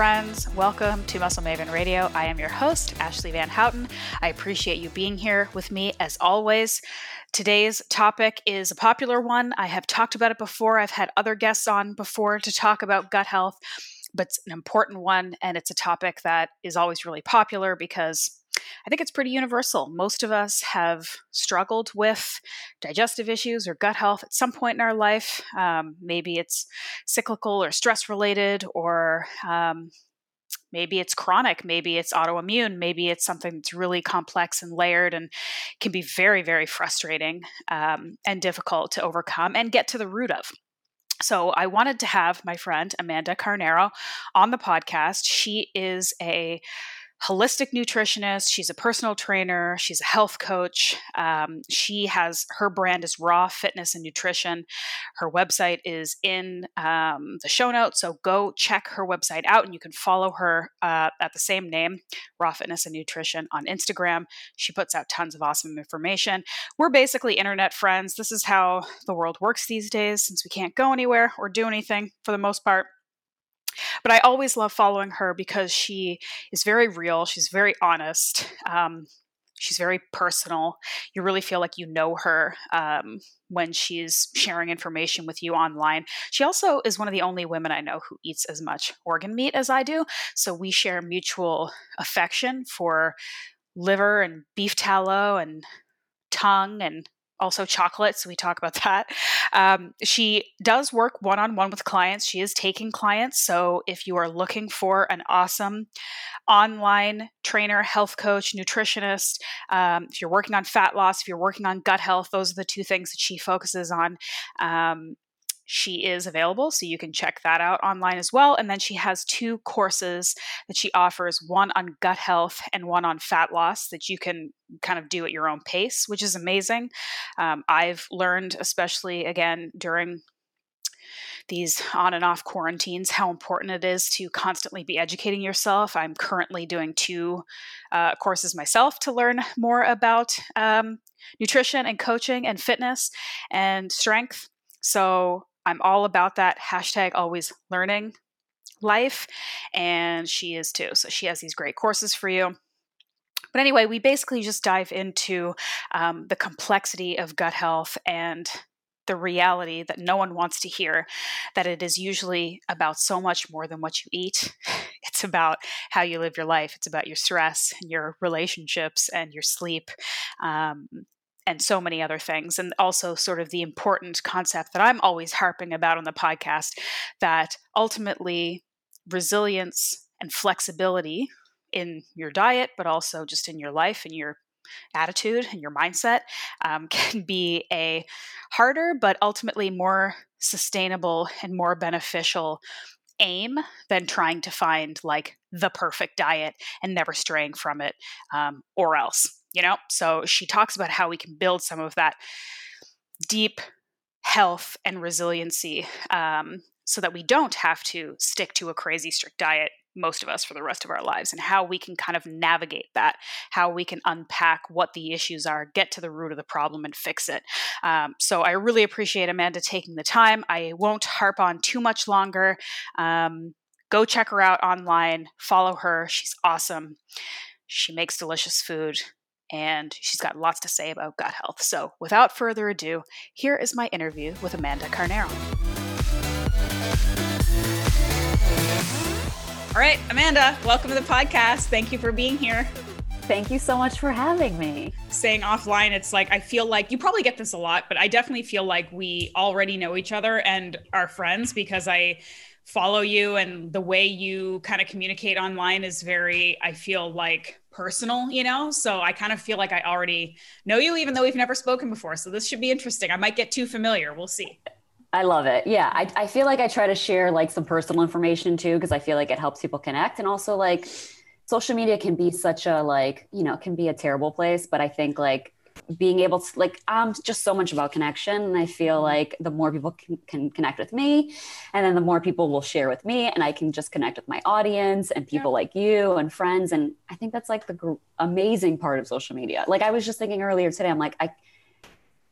friends. Welcome to Muscle Maven Radio. I am your host, Ashleigh Van Houten. I appreciate you being here with me as always. Today's topic is a popular one. I have talked about it before, I've had other guests on before to talk about gut health, but it's an important one, and it's a topic that is always really popular because I think it's pretty universal. Most of us have struggled with digestive issues or gut health at some point in our life. Um, maybe it's cyclical or stress related, or um, maybe it's chronic, maybe it's autoimmune, maybe it's something that's really complex and layered and can be very, very frustrating um, and difficult to overcome and get to the root of. So, I wanted to have my friend Amanda Carneiro on the podcast. She is a holistic nutritionist. She's a personal trainer. She's a health coach. Um, she has her brand is Raw Fitness and Nutrition. Her website is in um, the show notes, so go check her website out, and you can follow her uh, at the same name, Raw Fitness and Nutrition, on Instagram. She puts out tons of awesome information. We're basically internet friends. This is how the world works these days, since we can't go anywhere or do anything for the most part. But I always love following her because she is very real. She's very honest. Um, she's very personal. You really feel like you know her um, when she's sharing information with you online. She also is one of the only women I know who eats as much organ meat as I do. So we share mutual affection for liver and beef tallow and tongue and also chocolate. So we talk about that. Um, she does work one on one with clients. She is taking clients. So if you are looking for an awesome online trainer, health coach, nutritionist, um, if you're working on fat loss, if you're working on gut health, those are the two things that she focuses on. Um, she is available, so you can check that out online as well. And then she has two courses that she offers one on gut health and one on fat loss that you can kind of do at your own pace, which is amazing. Um, I've learned, especially again during these on and off quarantines, how important it is to constantly be educating yourself. I'm currently doing two uh, courses myself to learn more about um, nutrition and coaching and fitness and strength. So I'm all about that hashtag always learning life. And she is too. So she has these great courses for you. But anyway, we basically just dive into um, the complexity of gut health and the reality that no one wants to hear that it is usually about so much more than what you eat. It's about how you live your life, it's about your stress and your relationships and your sleep. Um, and so many other things. And also, sort of the important concept that I'm always harping about on the podcast that ultimately resilience and flexibility in your diet, but also just in your life and your attitude and your mindset um, can be a harder, but ultimately more sustainable and more beneficial aim than trying to find like the perfect diet and never straying from it um, or else you know? So she talks about how we can build some of that deep health and resiliency um, so that we don't have to stick to a crazy strict diet most of us for the rest of our lives and how we can kind of navigate that how we can unpack what the issues are get to the root of the problem and fix it. Um, so i really appreciate amanda taking the time. I won't harp on too much longer. Um, go check her out online. Follow her. She's awesome. She makes delicious food and she's got lots to say about gut health. So, without further ado, here is my interview with Amanda Carneiro. All right, Amanda, welcome to the podcast. Thank you for being here. Thank you so much for having me. Saying offline, it's like I feel like you probably get this a lot, but I definitely feel like we already know each other and are friends because I follow you and the way you kind of communicate online is very, I feel like personal, you know? So I kind of feel like I already know you, even though we've never spoken before. So this should be interesting. I might get too familiar. We'll see. I love it. Yeah. I, I feel like I try to share like some personal information too, because I feel like it helps people connect. And also, like, social media can be such a, like, you know, can be a terrible place. But I think, like, being able to like i'm just so much about connection and i feel mm-hmm. like the more people can, can, connect with me and then the more people will share with me and i can just connect with my audience and people yeah. like you and friends and i think that's like the gr- amazing part of social media like i was just thinking earlier today i'm like i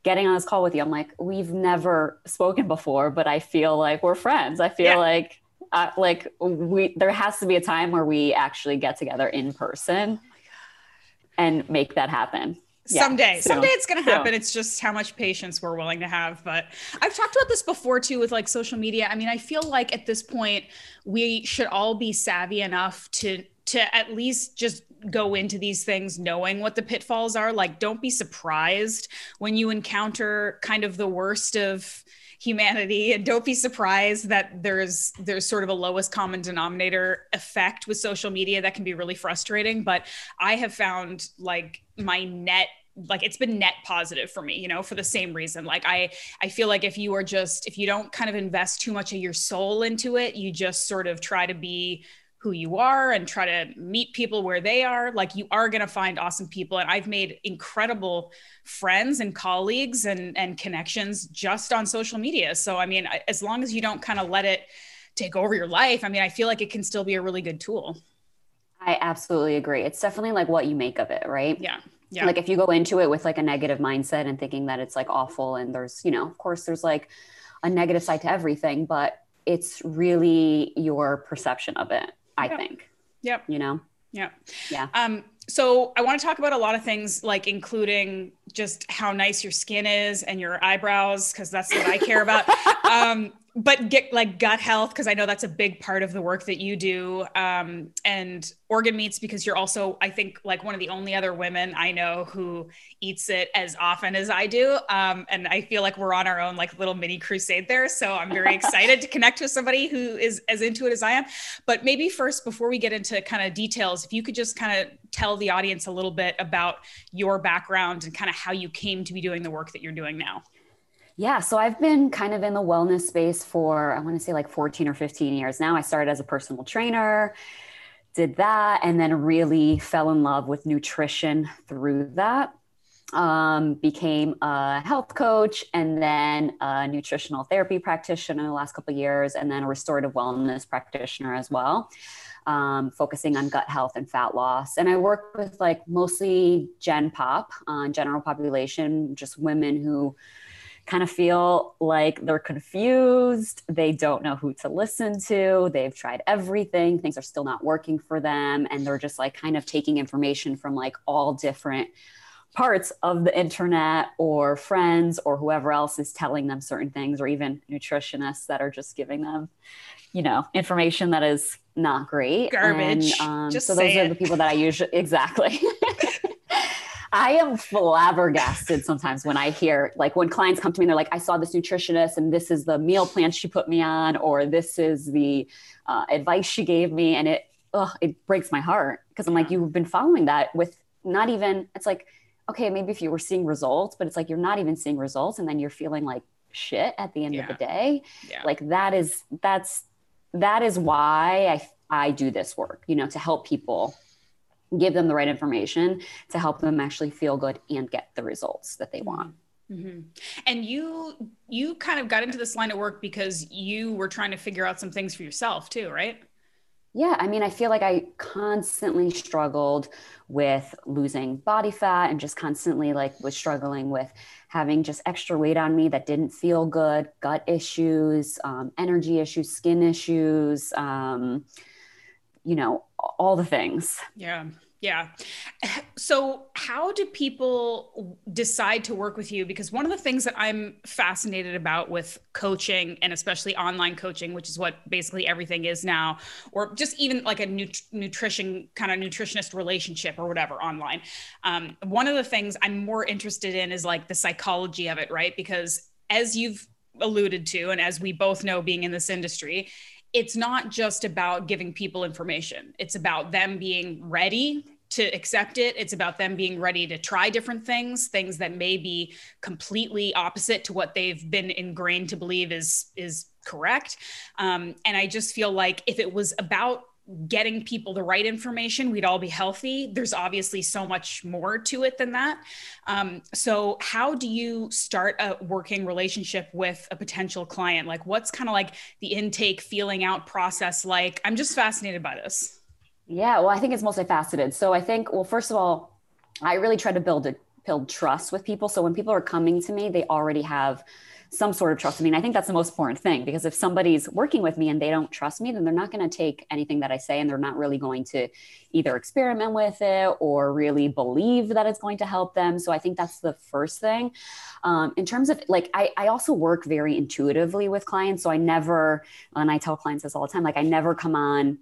getting on this call with you i'm like we've never spoken before but i feel like we're friends i feel yeah. like uh, like we there has to be a time where we actually get together in person oh and make that happen yeah, someday so, someday it's going to happen. It's just how much patience we're willing to have but i've talked about this before too with like social media. I mean i feel like at this point we should all be savvy enough to to at least just go into these things knowing what the pitfalls are. Like don't be surprised when you encounter kind of the worst of humanity. And don't be surprised that there's there's sort of a lowest common denominator effect with social media that can be really frustrating. But i have found like my net like it's been net positive for me you know for the same reason. Like i i feel like if you are just if you don't kind of invest too much of your soul into it you just sort of try to be who you are and try to meet people where they are. Like you are going to find awesome people. And i've made incredible friends and colleagues and and connections just on social media. So i mean as long as you don't kind of let it take over your life i mean i feel like it can still be a really good tool. I absolutely agree. It's definitely like what you make of it right? Yeah yeah. Like if you go into it with like a negative mindset and thinking that it's like awful and there's, you know, of course there's like a negative side to everything, but it's really your perception of it. I yep. think. Yep. You know? Yeah. Yeah. Um, so I want to talk about a lot of things, like including just how nice your skin is and your eyebrows, because that's what I care about. um, but get like gut health because I know that's a big part of the work that you do, um, and organ meats because you're also, I think, like one of the only other women I know who eats it as often as I do, um, and I feel like we're on our own like little mini crusade there. So I'm very excited to connect with somebody who is as into it as I am. But maybe first, before we get into kind of details, if you could just kind of tell the audience a little bit about your background and kind of how you came to be doing the work that you're doing now. Yeah, so I've been kind of in the wellness space for, I want to say like 14 or 15 years now. I started as a personal trainer, did that, and then really fell in love with nutrition through that. Um, became a health coach and then a nutritional therapy practitioner in the last couple of years, and then a restorative wellness practitioner as well. Um, focusing on gut health and fat loss. And I work with like mostly Gen Pop, uh, general population, just women who kind of feel like they're confused. They don't know who to listen to. They've tried everything, things are still not working for them. And they're just like kind of taking information from like all different parts of the internet or friends or whoever else is telling them certain things, or even nutritionists that are just giving them, you know, information that is not great. Garbage. And, um, just so those are the people that I usually, exactly. I am flabbergasted sometimes when I hear like when clients come to me and they're like, I saw this nutritionist and this is the meal plan she put me on, or this is the uh, advice she gave me. And it, ugh, it breaks my heart because I'm like, you've been following that with not even, it's like, okay, maybe if you were seeing results, but it's like you're not even seeing results and then you're feeling like shit at the end yeah. of the day. Yeah. Like that is, that's, that is why I, I do this work, you know, to help people give them the right information to help them actually feel good and get the results that they want. Mm-hmm. And you you kind of got into this line of work because you were trying to figure out some things for yourself too, right? Yeah, I mean, I feel like I constantly struggled with losing body fat and just constantly like was struggling with having just extra weight on me that didn't feel good, gut issues, um, energy issues, skin issues, um, you know, all the things. Yeah. Yeah. So, how do people decide to work with you? Because one of the things that I'm fascinated about with coaching and especially online coaching, which is what basically everything is now, or just even like a nut- nutrition kind of nutritionist relationship or whatever online. Um, one of the things I'm more interested in is like the psychology of it, right? Because as you've alluded to, and as we both know being in this industry, it's not just about giving people information. It's about them being ready to accept it. It's about them being ready to try different things, things that may be completely opposite to what they've been ingrained to believe is is correct. Um, and I just feel like if it was about getting people the right information, we'd all be healthy. There's obviously so much more to it than that. Um, so, how do you start a working relationship with a potential client? Like, what's kind of like the intake, feeling out process like? I'm just fascinated by this. Yeah, well, I think it's multifaceted. So, I think, well, first of all, I really try to build a build trust with people. So when people are coming to me, they already have some sort of trust. I mean, I think that's the most important thing because if somebody's working with me and they don't trust me, then they're not going to take anything that I say and they're not really going to either experiment with it or really believe that it's going to help them. So I think that's the first thing. Um, in terms of like, I, I also work very intuitively with clients. So I never, and I tell clients this all the time, like, I never come on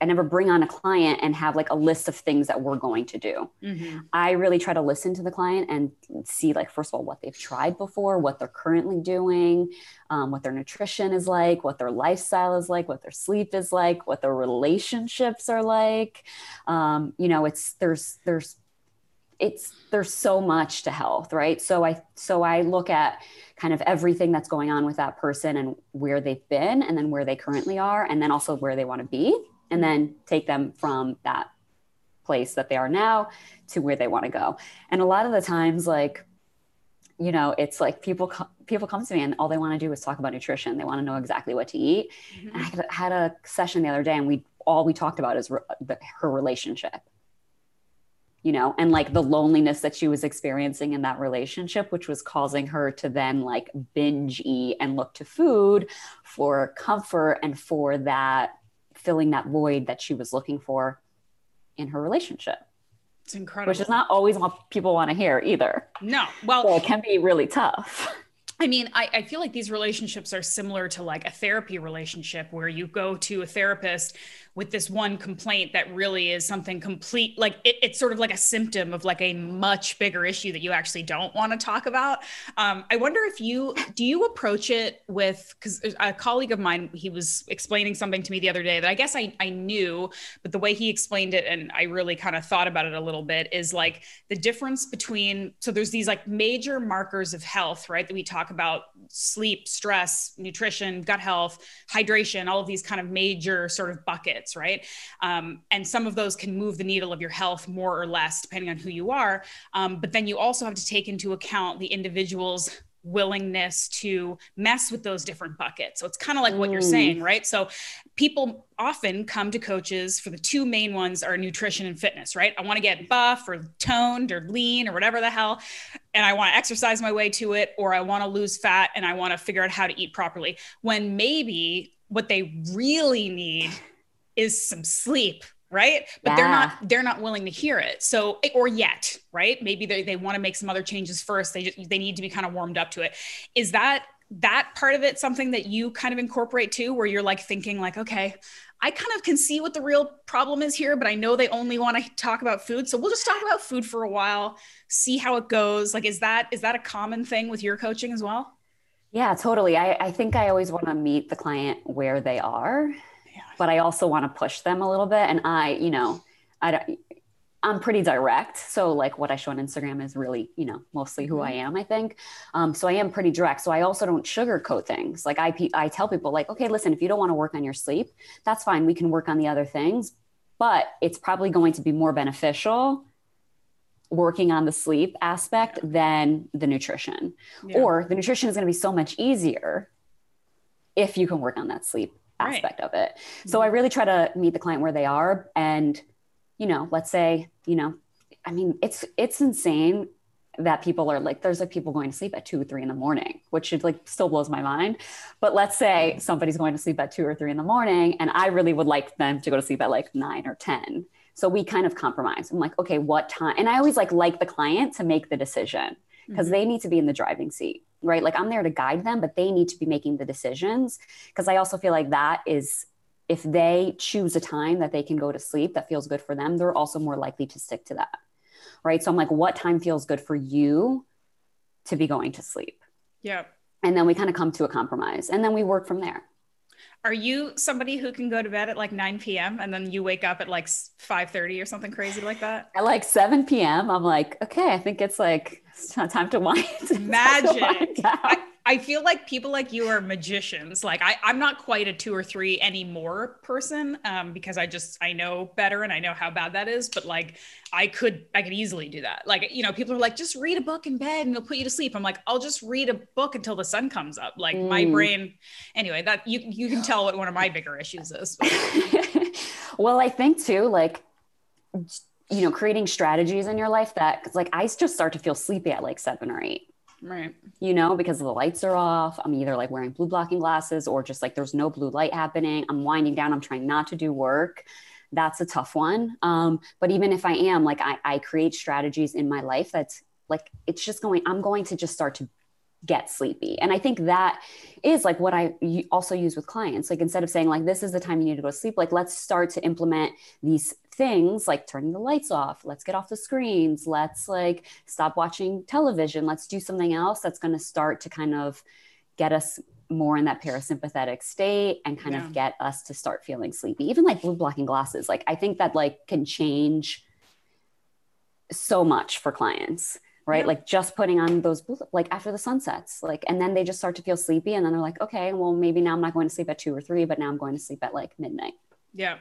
I never bring on a client and have like a list of things that we're going to do. Mm-hmm. I really try to listen to the client and see, like, first of all, what they've tried before, what they're currently doing, um, what their nutrition is like, what their lifestyle is like, what their sleep is like, what their relationships are like. Um, you know, it's there's there's it's there's so much to health, right? So I so I look at kind of everything that's going on with that person and where they've been, and then where they currently are, and then also where they want to be and then take them from that place that they are now to where they want to go. And a lot of the times, like, you know, it's like people people come to me and all they want to do is talk about nutrition. They want to know exactly what to eat. Mm-hmm. I had a session the other day, and we all we talked about is re- the, her relationship. You know, and like the loneliness that she was experiencing in that relationship, which was causing her to then like binge eat and look to food for comfort and for that filling that void that she was looking for in her relationship. It's incredible. Which is not always what people want to hear either. No. Well, so it can be really tough. I mean, I, I feel like these relationships are similar to like a therapy relationship where you go to a therapist with this one complaint that really is something complete like it, it's sort of like a symptom of like a much bigger issue that you actually don't want to talk about. Um, i wonder if you do you approach it with because a colleague of mine he was explaining something to me the other day that i guess I, I knew but the way he explained it and i really kind of thought about it a little bit is like the difference between so there's these like major markers of health right that we talk about sleep stress nutrition gut health hydration all of these kind of major sort of buckets right? Um, and some of those can move the needle of your health more or less, depending on who you are. Um, but then you also have to take into account the individual's willingness to mess with those different buckets. So it's kind of like what you're saying, right? So people often come to coaches for the two main ones are nutrition and fitness, right? I want to get buff or toned or lean or whatever the hell and I want to exercise my way to it or I want to lose fat and I want to figure out how to eat properly. When maybe what they really need is some sleep right but yeah. they're not they're not willing to hear it so or yet right maybe they, they want to make some other changes first they just, they need to be kind of warmed up to it is that that part of it something that you kind of incorporate too where you're like thinking like okay i kind of can see what the real problem is here but i know they only want to talk about food so we'll just talk about food for a while see how it goes like is that is that a common thing with your coaching as well yeah totally i, I think i always want to meet the client where they are yeah. but I also want to push them a little bit. And I, you know, I don't, I'm pretty direct. So like what I show on Instagram is really, you know, mostly who I mm-hmm. am, I think. Um, so I am pretty direct. So I also don't sugarcoat things. Like I, I tell people like, okay, listen, if you don't want to work on your sleep, that's fine. We can work on the other things, but it's probably going to be more beneficial working on the sleep aspect than the nutrition. Yeah. Or the nutrition is going to be so much easier if you can work on that sleep aspect right. of it. So I really try to meet the client where they are. And, you know, let's say, you know, I mean, it's it's insane that people are like, there's like people going to sleep at two or three in the morning, which is like still blows my mind. But let's say somebody's going to sleep at two or three in the morning, and I really would like them to go to sleep at like nine or 10. So we kind of compromise. I'm like, okay, what time? And I always like like the client to make the decision because mm-hmm. they need to be in the driving seat right? Like I'm there to guide them, but they need to be making the decisions because I also feel like that is if they choose a time that they can go to sleep that feels good for them, they're also more likely to stick to that. Right? So I'm like what time feels good for you to be going to sleep? Yeah. And then we kind of come to a compromise and then we work from there. Are you somebody who can go to bed at like 9 p.m. and then you wake up at like 5:30 or something crazy like that? At like 7 p.m., I'm like, okay, I think it's like it's time to wind. Magic. I, I feel like people like you are magicians. Like I, I'm not quite a two or three anymore person um, because I just I know better and I know how bad that is. But like I could I could easily do that. Like you know people are like just read a book in bed and it'll put you to sleep. I'm like I'll just read a book until the sun comes up. Like mm. my brain. Anyway, that you you can tell what one of my bigger issues is. well, I think too like you know, creating strategies in your life that, cause like I just start to feel sleepy at like seven or eight. Right. You know, because the lights are off. I'm either like wearing blue blocking glasses or just like there's no blue light happening. I'm winding down. I'm trying not to do work. That's a tough one. Um, but even if I am, like, I, I create strategies in my life that's like, it's just going, I'm going to just start to get sleepy. And I think that is like what I also use with clients. Like instead of saying like this is the time you need to go to sleep, like let's start to implement these things like turning the lights off, let's get off the screens, let's like stop watching television, let's do something else that's going to start to kind of get us more in that parasympathetic state and kind yeah. of get us to start feeling sleepy. Even like blue blocking glasses, like I think that like can change so much for clients right? Yeah. Like just putting on those blue, like after the sun sets like, and then they just start to feel sleepy, and then they're like, okay, well maybe now I'm not going to sleep at two or three, but now I'm going to sleep at like midnight. Yeah,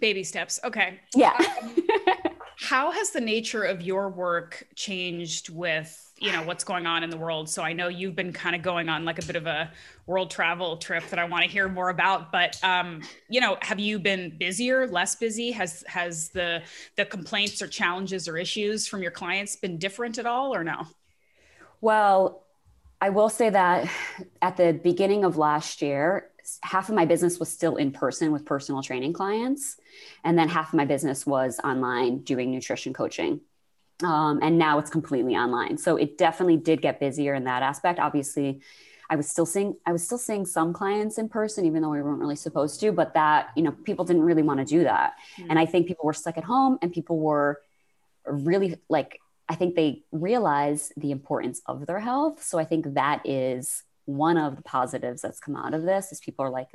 baby steps. Okay. Yeah. um, how has the nature of your work changed with you know what's going on in the world so i know you've been kind of going on like a bit of a world travel trip that i want to hear more about but um you know have you been busier less busy has has the the complaints or challenges or issues from your clients been different at all or no well i will say that at the beginning of last year half of my business was still in person with personal training clients and then half of my business was online doing nutrition coaching. Um, and now it's completely online. So it definitely did get busier in that aspect. Obviously i was still seeing i was still seeing some clients in person even though we weren't really supposed to but that you know people didn't really want to do that. Mm-hmm. and i think people were stuck at home and people were really like i think they realized the importance of their health. So i think that is one of the positives that's come out of this is people are like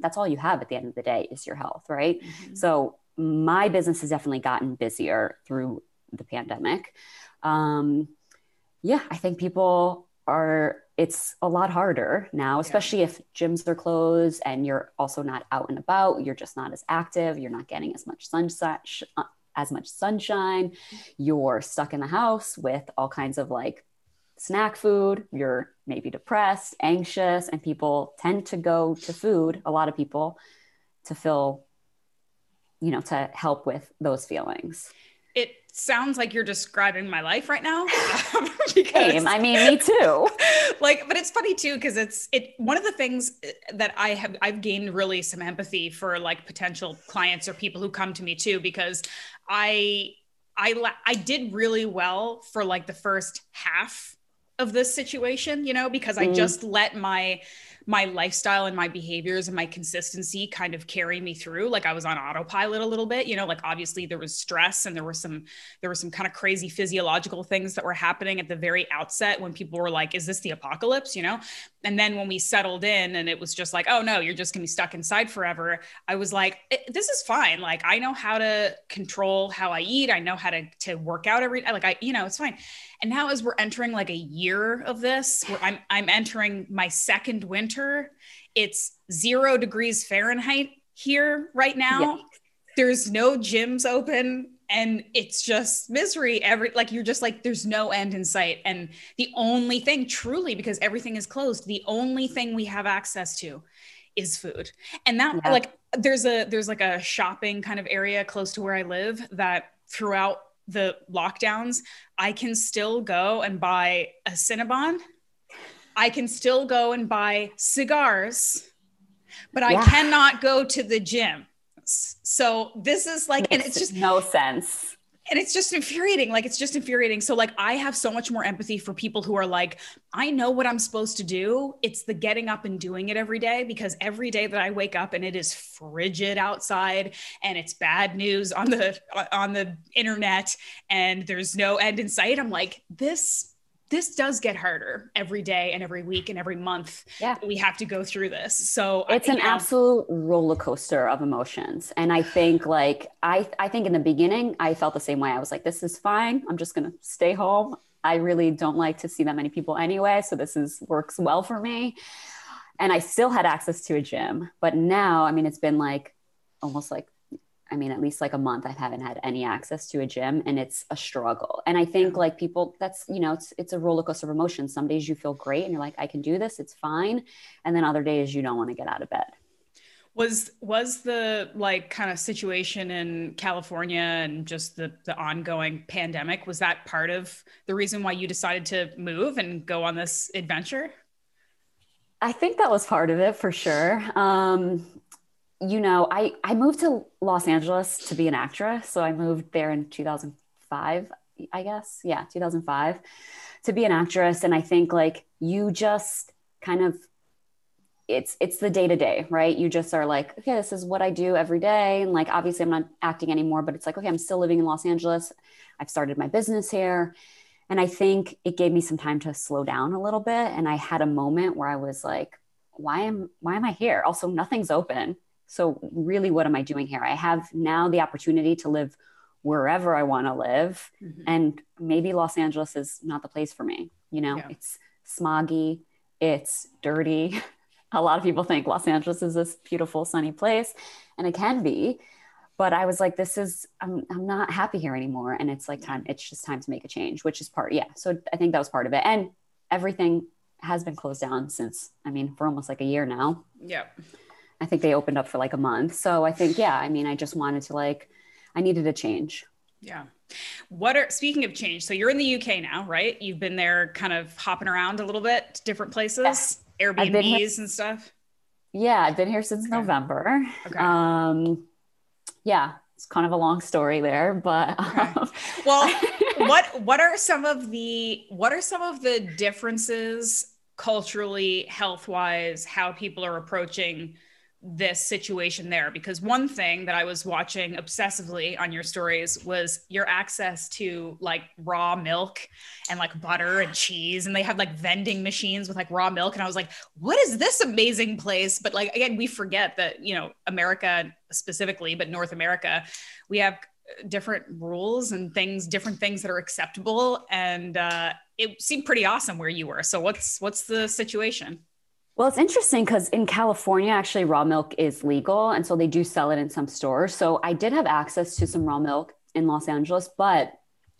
that's all you have at the end of the day is your health right mm-hmm. so my business has definitely gotten busier through the pandemic. Um, yeah, I think people are, it's a lot harder now, especially yeah. if gyms are closed and you're also not out and about. You're just not as active. You're not getting as much sunshine. Uh, as much sunshine, you're stuck in the house with all kinds of like snack food, you're maybe depressed, anxious, and people tend to go to food, a lot of people, to fill, you know, to help with those feelings. It sounds like you're describing my life right now. because, Same. I mean, me too. like, but it's funny too because it's it. One of the things uh, that I have I've gained really some empathy for like potential clients or people who come to me too because I I I did really well for like the first half of this situation, you know, because I mm. just let my my lifestyle and my behaviors and my consistency kind of carry me through. Like i was on autopilot a little bit you know like obviously there was stress and there were some there were some kind of crazy physiological things that were happening at the very outset when people were like is this the apocalypse? You know and then when we settled in and it was just like oh no you're just going to be stuck inside forever i was like this is fine. Like i know how to control how i eat. I know how to to work out every like i you know it's fine. And now as we're entering like a year of this where i'm i'm entering my second winter it's 0 degrees fahrenheit here right now. Yeah. there's no gyms open and it's just misery every like you're just like there's no end in sight and the only thing truly because everything is closed the only thing we have access to is food and that yeah. like there's a there's like a shopping kind of area close to where i live that throughout the lockdowns, I can still go and buy a Cinnabon. I can still go and buy cigars, but yeah. I cannot go to the gym. So this is like, and it's just no sense. And it's just infuriating like it's just infuriating. So like i have so much more empathy for people who are like i know what i'm supposed to do. It's the getting up and doing it every day because every day that i wake up and it is frigid outside and it's bad news on the on the internet and there's no end in sight i'm like this this does get harder every day and every week and every month. Yeah. We have to go through this. So it's an know. Um, absolute roller coaster of emotions. And I think like I I think in the beginning I felt the same way. I was like, this is fine. I'm just gonna stay home. I really don't like to see that many people anyway. So this is works well for me. And I still had access to a gym. But now, I mean, it's been like almost like I mean, at least like a month, I haven't had any access to a gym and it's a struggle. And I think like people, that's, you know, it's, it's a roller coaster of emotions. Some days you feel great and you're like, I can do this. It's fine. And then other days you don't want to get out of bed. Was was the like kind of situation in California and just the the ongoing pandemic was that part of the reason why you decided to move and go on this adventure? I think that was part of it for sure. Um, you know, I I moved to Los Angeles to be an actress, so I moved there in 2005, I guess. Yeah, 2005 to be an actress and I think like you just kind of it's it's the day to day, right? You just are like, okay, this is what I do every day, and like obviously I'm not acting anymore, but it's like, okay, I'm still living in Los Angeles. I've started my business here, and I think it gave me some time to slow down a little bit. And I had a moment where I was like, why am why am I here? Also, nothing's open, so really, what am I doing here? I have now the opportunity to live wherever I want to live, mm-hmm. and maybe Los Angeles is not the place for me. You know, yeah. it's smoggy, it's dirty. a lot of people think Los Angeles is this beautiful sunny place and it can be but I was like this is I'm I'm not happy here anymore and it's like time it's just time to make a change which is part yeah so I think that was part of it and everything has been closed down since I mean for almost like a year now yeah I think they opened up for like a month so I think yeah I mean I just wanted to like I needed a change yeah what are speaking of change so you're in the UK now right you've been there kind of hopping around a little bit different places Airbnbs and stuff? Yeah, I've been here since okay. November. Okay. Um, yeah, it's kind of a long story there, but okay. um, well, what what are some of the what are some of the differences culturally, health wise, how people are approaching this situation there because one thing that I was watching obsessively on your stories was your access to like raw milk and like butter and cheese and they have like vending machines with like raw milk and I was like what is this amazing place? But like again we forget that you know America specifically but North America we have different rules and things different things that are acceptable and uh it seemed pretty awesome where you were. So what's what's the situation well, it's interesting because in California, actually, raw milk is legal. And so they do sell it in some stores. So I did have access to some raw milk in Los Angeles. But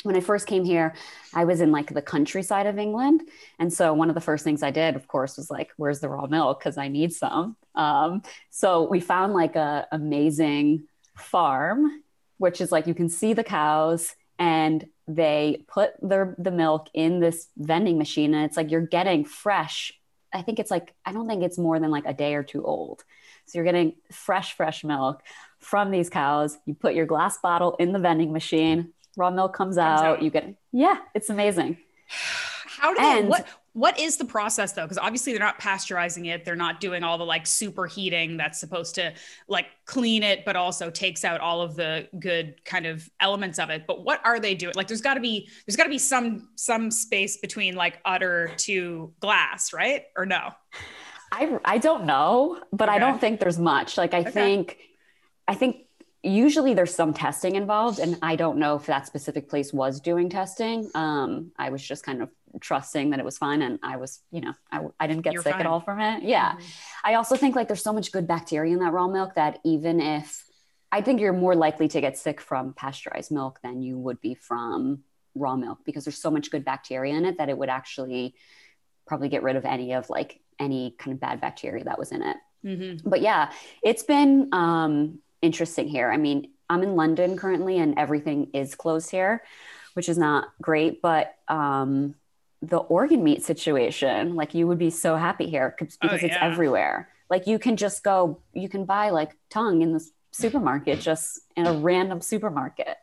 when I first came here, I was in like the countryside of England. And so one of the first things I did, of course, was like, where's the raw milk? Because I need some. Um, so we found like a amazing farm, which is like you can see the cows and they put their the milk in this vending machine and it's like you're getting fresh I think it's like, I don't think it's more than like a day or two old. So you're getting fresh, fresh milk from these cows. You put your glass bottle in the vending machine, raw milk comes, comes out, out, You get, yeah, it's amazing. How do and, they, what, what is the process though? Because obviously they're not pasteurizing it. They're not doing all the like super heating that's supposed to like clean it but also takes out all of the good kind of elements of it. But what are they doing? Like there's got to be there's got to be some some space between like udder to glass right? Or no? I i don't know but okay. i don't think there's much. Like i okay. think i think usually there's some testing involved and i don't know if that specific place was doing testing. Um, i was just kind of trusting that it was fine and i was you know i, I didn't get You're sick fine. at all from it yeah mm-hmm. i also think like there's so much good bacteria in that raw milk that even if i think you're more likely to get sick from pasteurized milk than you would be from raw milk because there's so much good bacteria in it that it would actually probably get rid of any of like any kind of bad bacteria that was in it mm-hmm. but yeah it's been um interesting here. I mean, I'm in London currently and everything is closed here, which is not great. But um, the organ meat situation, like you would be so happy here because oh, yeah. it's everywhere. Like you can just go, you can buy like tongue in the supermarket, just in a random supermarket.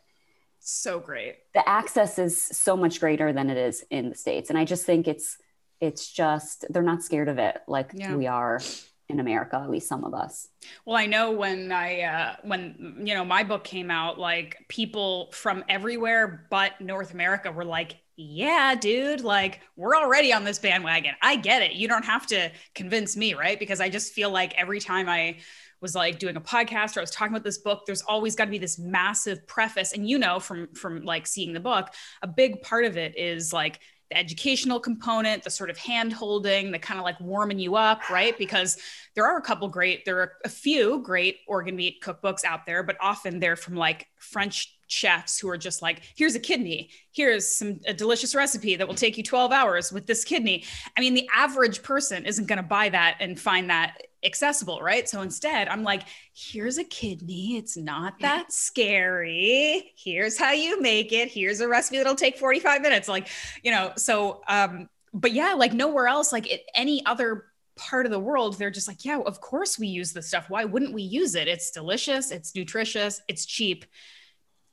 So great. The access is so much greater than it is in the States. And I just think it's, it's just, they're not scared of it like yeah. we are in America, at least some of us. Well, I know when I uh, when you know my book came out, like people from everywhere but North America were like, "Yeah, dude, like we're already on this bandwagon. I get it. You don't have to convince me, right?" Because I just feel like every time I was like doing a podcast or I was talking about this book, there's always got to be this massive preface. And you know, from from like seeing the book, a big part of it is like the educational component, the sort of hand holding, the kind of like warming you up, right? Because there are a couple great, there are a few great organ meat cookbooks out there, but often they're from like French chefs who are just like, here's a kidney, here's some a delicious recipe that will take you 12 hours with this kidney. I mean, the average person isn't going to buy that and find that accessible, right? So instead, I'm like, here's a kidney. It's not that scary. Here's how you make it. Here's a recipe that'll take 45 minutes. Like, you know, so um, but yeah, like nowhere else, like it, any other part of the world, they're just like, yeah, of course we use this stuff. Why wouldn't we use it? It's delicious, it's nutritious, it's cheap.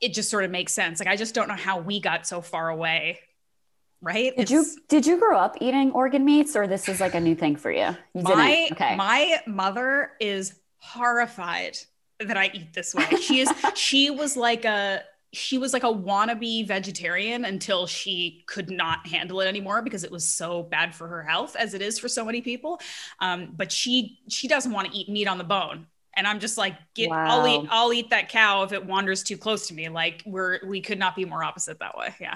It just sort of makes sense. Like I just don't know how we got so far away right? Did it's, you did you grow up eating organ meats, or this is like a new thing for you? you my okay. my mother is horrified that I eat this way. She is she was like a she was like a wannabe vegetarian until she could not handle it anymore because it was so bad for her health as it is for so many people um, but she she doesn't want to eat meat on the bone and i'm just like get wow. i'll eat i'll eat that cow if it wanders too close to me like we're we could not be more opposite that way yeah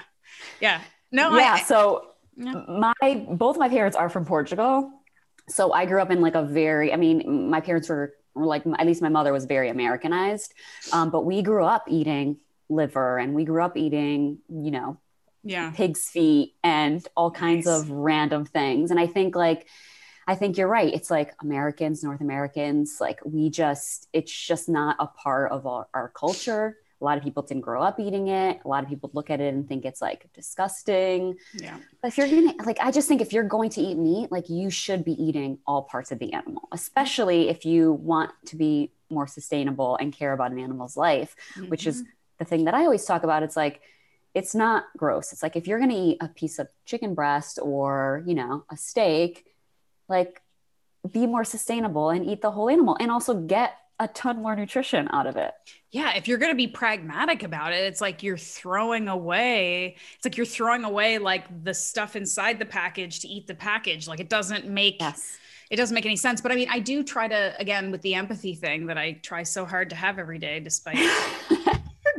yeah no, yeah. I, so yeah. my both my parents are from Portugal. So I grew up in like a very, I mean, my parents were, were like, at least my mother was very Americanized. Um, but we grew up eating liver and we grew up eating, you know, yeah, pig's feet and all kinds nice. of random things. And I think like, I think you're right. It's like Americans, North Americans, like we just, it's just not a part of our, our culture. A lot of people didn't grow up eating it. A lot of people look at it and think it's like disgusting. Yeah. But if you're gonna like, I just think if you're going to eat meat, like you should be eating all parts of the animal, especially if you want to be more sustainable and care about an animal's life, mm-hmm. which is mm-hmm. the thing that I always talk about. It's like it's not gross. It's like if you're gonna eat a piece of chicken breast or, you know, a steak, like be more sustainable and eat the whole animal and also get a ton more nutrition out of it. Yeah, if you're going to be pragmatic about it, it's like you're throwing away it's like you're throwing away like the stuff inside the package to eat the package. Like it doesn't make yes. it doesn't make any sense. But I mean, I do try to again with the empathy thing that I try so hard to have every day despite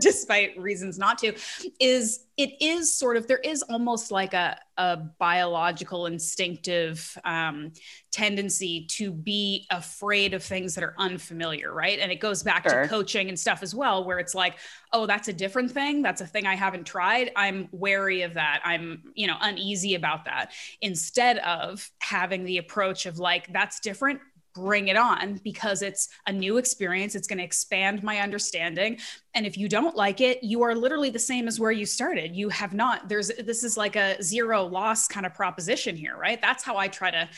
despite reasons not to is it is sort of there is almost like a, a biological instinctive um, tendency to be afraid of things that are unfamiliar right? And it goes back sure. to coaching and stuff as well where it's like oh that's a different thing. That's a thing i haven't tried. I'm wary of that. I'm you know uneasy about that. Instead of having the approach of like that's different bring it on because it's a new experience. It's going to expand my understanding. And if you don't like it, you are literally the same as where you started. You have not, there's, this is like a zero loss kind of proposition here, right? That's how I try to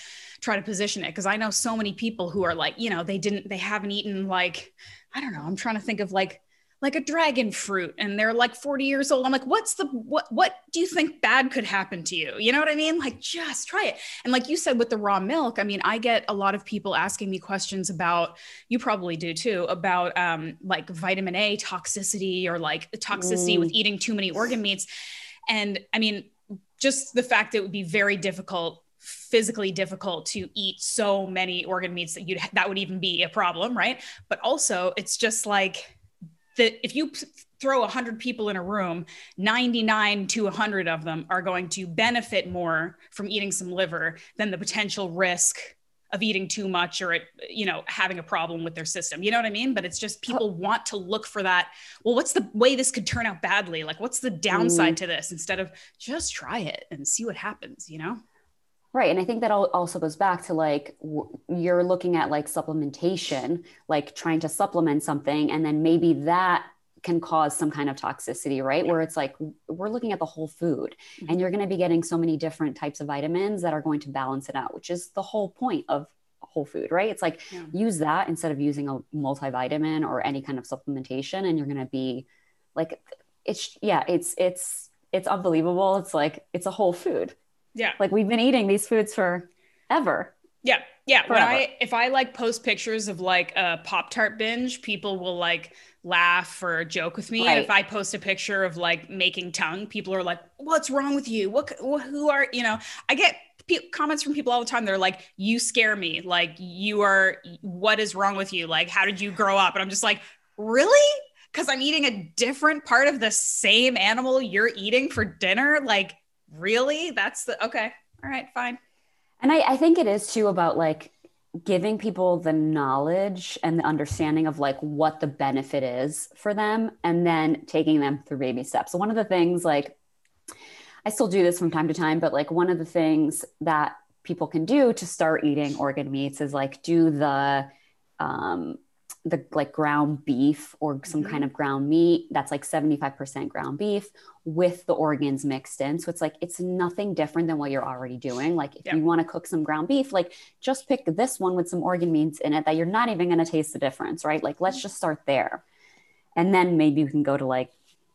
try to position it. Cause I know so many people who are like, you know, they didn't, they haven't eaten like, I don't know, I'm trying to think of like, like a dragon fruit and they're like 40 years old. I'm like, what's the what what do you think bad could happen to you? You know what I mean? Like just try it. And like you said with the raw milk, I mean, I get a lot of people asking me questions about you probably do too, about um like vitamin A toxicity or like toxicity mm. with eating too many organ meats. And I mean, just the fact that it would be very difficult physically difficult to eat so many organ meats that you'd that would even be a problem right but also it's just like that if you throw 100 people in a room 99 to 100 of them are going to benefit more from eating some liver than the potential risk of eating too much or it you know having a problem with their system. You know what i mean? But it's just people want to look for that well what's the way this could turn out badly? Like what's the downside mm. to this? Instead of just try it and see what happens you know Right. And I think that also goes back to like you're looking at like supplementation, like trying to supplement something, and then maybe that can cause some kind of toxicity, right? Where it's like we're looking at the whole food mm-hmm. and you're going to be getting so many different types of vitamins that are going to balance it out, which is the whole point of whole food, right? It's like yeah. use that instead of using a multivitamin or any kind of supplementation and you're going to be like it's yeah, it's it's it's unbelievable. It's like it's a whole food. Yeah. Like we've been eating these foods for ever. Yeah. Yeah. Forever. When I if I like post pictures of like a Pop Tart binge, people will like laugh or joke with me. Right. And if I post a picture of like making tongue, people are like, "What's wrong with you? What? Who are you know?" I get comments from people all the time. They're like, "You scare me. Like you are. What is wrong with you? Like how did you grow up?" And I'm just like, "Really?" Because I'm eating a different part of the same animal you're eating for dinner. Like really? That's the okay. All right, fine. And I, I think it is too about like giving people the knowledge and the understanding of like what the benefit is for them and then taking them through baby steps. So one of the things like I still do this from time to time, but like one of the things that people can do to start eating organ meats is like do the um, the like ground beef or some mm-hmm. kind of ground meat that's like 75% ground beef with the organs mixed in. So it's like it's nothing different than what you're already doing. Like if you want to cook some ground beef, like just pick this one with some organ meats in it that you're not even going to taste the difference, right? Like let's just start there. And then maybe we can go to like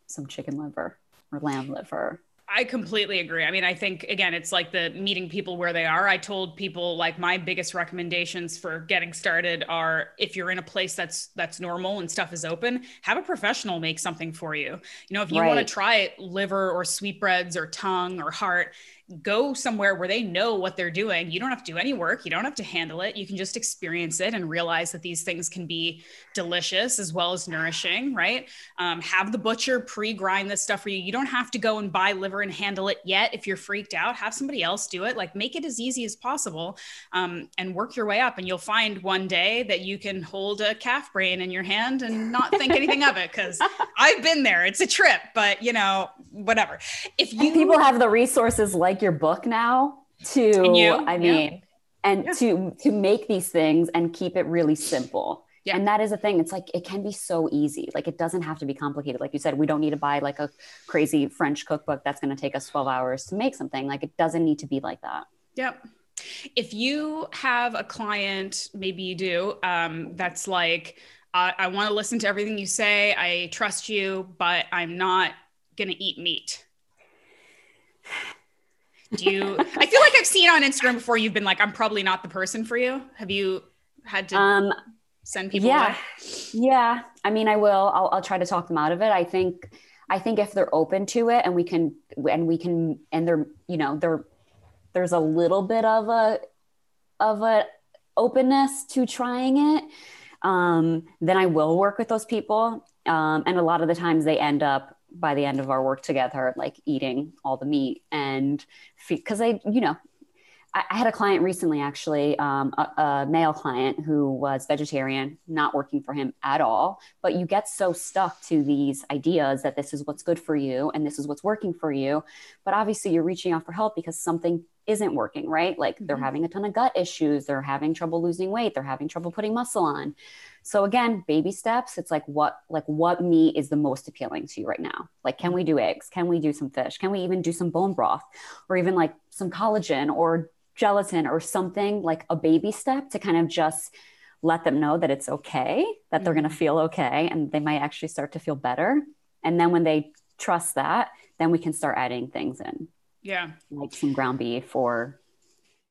some chicken liver or lamb liver I completely agree. I mean, I think again, it's like the meeting people where they are. I told people like my biggest recommendations for getting started are if you're in a place that's that's normal and stuff is open, have a professional make something for you. You know, if you right. want to try liver or sweetbreads or tongue or heart, go somewhere where they know what they're doing. You don't have to do any work. You don't have to handle it. You can just experience it and realize that these things can be delicious as well as nourishing, right? Um, have the butcher pre grind this stuff for you. You don't have to go and buy liver and handle it yet. If you're freaked out, have somebody else do it. Like make it as easy as possible um, and work your way up. And you'll find one day that you can hold a calf brain in your hand and not think anything of it because I've been there. It's a trip, but you know, whatever. If you and people have the resources like like your book now to you, I mean, yeah. and yeah. to to make these things and keep it really simple. Yeah. And that is a thing. It's like it can be so easy. Like it doesn't have to be complicated. Like you said, we don't need to buy like a crazy French cookbook that's going to take us 12 hours to make something. Like it doesn't need to be like that. Yep. If you have a client, maybe you do, um, that's like, uh, I want to listen to everything you say. I trust you, but I'm not going to eat meat. Do you? I feel like I've seen on Instagram before. You've been like, I'm probably not the person for you. Have you had to um, send people? Yeah, away? yeah. I mean, I will. I'll, I'll try to talk them out of it. I think. I think if they're open to it, and we can, and we can, and they're, you know, they're, there's a little bit of a, of a openness to trying it. Um, then I will work with those people. Um, and a lot of the times they end up by the end of our work together, like eating all the meat and because I, you know, I, I, had a client recently, actually, um, a, a, male client who was vegetarian, not working for him at all. But you get so stuck to these ideas that this is what's good for you and this is what's working for you. But obviously, you're reaching out for help because something isn't working, right? Like mm-hmm. they're having a ton of gut issues, they're having trouble losing weight, they're having trouble putting muscle on. So again, baby steps. It's like what like what meat is the most appealing to you right now? Like can we do eggs? Can we do some fish? Can we even do some bone broth or even like some collagen or gelatin or something like a baby step to kind of just let them know that it's okay, that they're going to mm-hmm. feel okay and they might actually start to feel better. And then when they trust that, then we can start adding things in. Yeah. Like some ground beef or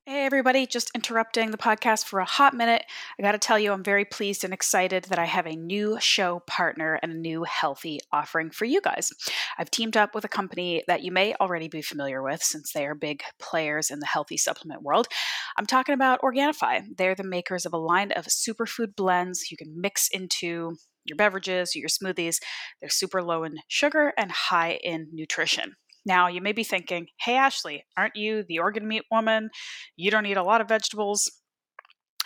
Hey, everybody, just interrupting the podcast for a hot minute. I got to tell you, I'm very pleased and excited that I have a new show partner and a new healthy offering for you guys. I've teamed up with a company that you may already be familiar with since they are big players in the healthy supplement world. I'm talking about Organifi. They're the makers of a line of superfood blends you can mix into your beverages, your smoothies. They're super low in sugar and high in nutrition. Now, you may be thinking, hey, Ashleigh, aren't you the organ meat woman? You don't eat a lot of vegetables.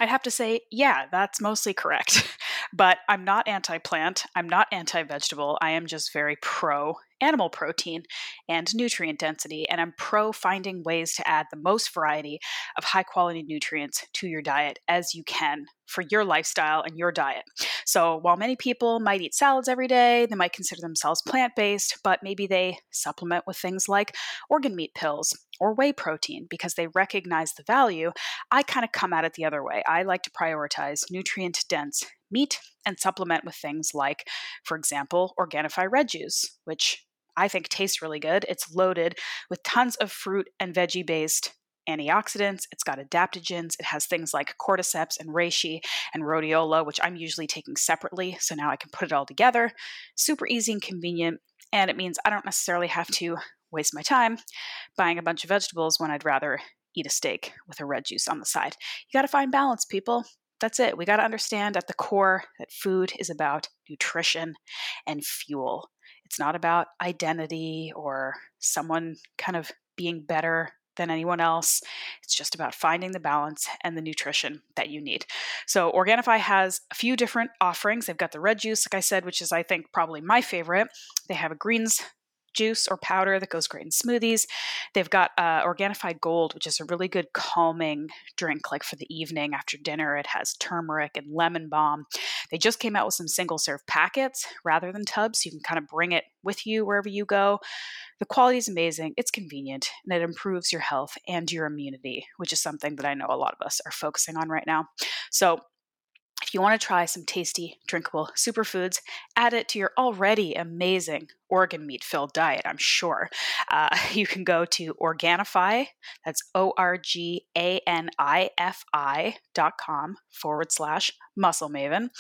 I'd have to say, yeah, that's mostly correct. but I'm not anti plant. I'm not anti vegetable. I am just very pro animal protein and nutrient density, and I'm pro finding ways to add the most variety of high quality nutrients to your diet as you can for your lifestyle and your diet. So, while many people might eat salads every day, they might consider themselves plant based, but maybe they supplement with things like organ meat pills or whey protein because they recognize the value. I kind of come at it the other way. I like to prioritize nutrient dense meat and supplement with things like, for example, Organifi red juice, which I think tastes really good. It's loaded with tons of fruit and veggie based antioxidants, it's got adaptogens, it has things like cordyceps and reishi and rhodiola, which I'm usually taking separately. So now I can put it all together. Super easy and convenient. And it means I don't necessarily have to waste my time buying a bunch of vegetables when I'd rather eat a steak with a red juice on the side. You got to find balance, people. That's it. We got to understand at the core that food is about nutrition and fuel. It's not about identity or someone kind of being better than anyone else. It's just about finding the balance and the nutrition that you need. So, Organifi has a few different offerings. They've got the red juice, like I said, which is, I think, probably my favorite. They have a greens juice or powder that goes great in smoothies. They've got uh, Organifi Gold, which is a really good calming drink, like for the evening after dinner. It has turmeric and lemon balm. They just came out with some single serve packets rather than tubs, so you can kind of bring it with you wherever you go. The quality is amazing, it's convenient, and it improves your health and your immunity, which is something that I know a lot of us are focusing on right now. So, you want to try some tasty, drinkable superfoods, add it to your already amazing organ meat filled diet, I'm sure. Uh, you can go to Organifi, that's O R G A N I F I dot com forward slash muscle maven.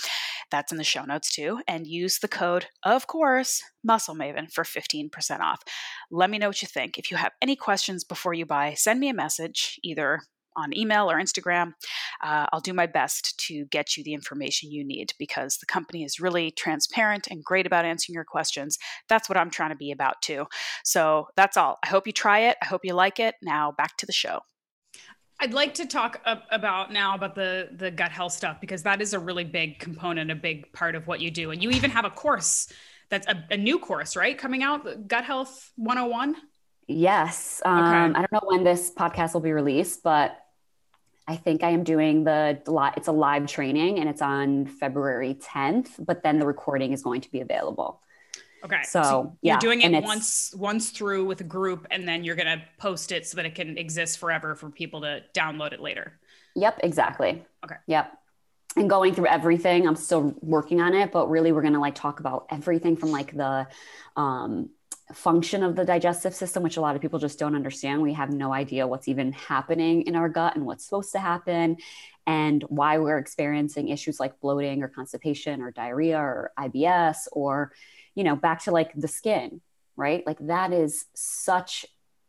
That's in the show notes too. And use the code, of course, muscle maven for 15% off. Let me know what you think. If you have any questions before you buy, send me a message either on email or Instagram. Uh, I'll do my best to get you the information you need because the company is really transparent and great about answering your questions. That's what I'm trying to be about too. So that's all. I hope you try it. I hope you like it. Now back to the show. I'd like to talk about now about the the gut health stuff because that is a really big component, a big part of what you do, and you even have a course that's a, a new course, right, coming out, Gut Health 101. Yes. Um, okay. I don't know when this podcast will be released, but I think I am doing the it's a live training and it's on February 10th, but then the recording is going to be available. Okay. So, so you're yeah, doing it once once through with a group and then you're going to post it so that it can exist forever for people to download it later. Yep, exactly. Okay. Yep. And going through everything, I'm still working on it, but really we're going to like talk about everything from like the um function of the digestive system, which a lot of people just don't understand. We have no idea what's even happening in our gut and what's supposed to happen, and why we're experiencing issues like bloating or constipation or diarrhea or IBS, or, you know, back to like the skin, right? Like that is such,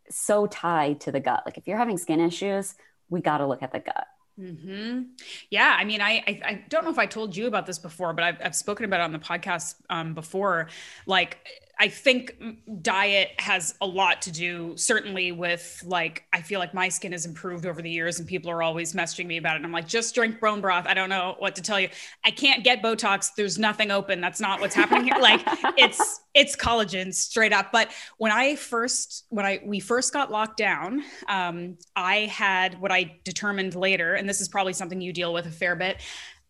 so tied to the gut. Like if you're having skin issues, we got to look at the gut. Hmm. Yeah. I mean, I, I, I don't know if I told you about this before, but I've I've spoken about it on the podcast um, before. Like I think diet has a lot to do, certainly with like, I feel like my skin has improved over the years and people are always messaging me about it. And I'm like, just drink bone broth. I don't know what to tell you. I can't get Botox. There's nothing open. That's not what's happening here. like it's, it's collagen straight up. But when I first, when I, we first got locked down, um, I had what I determined later, and this is probably something you deal with a fair bit,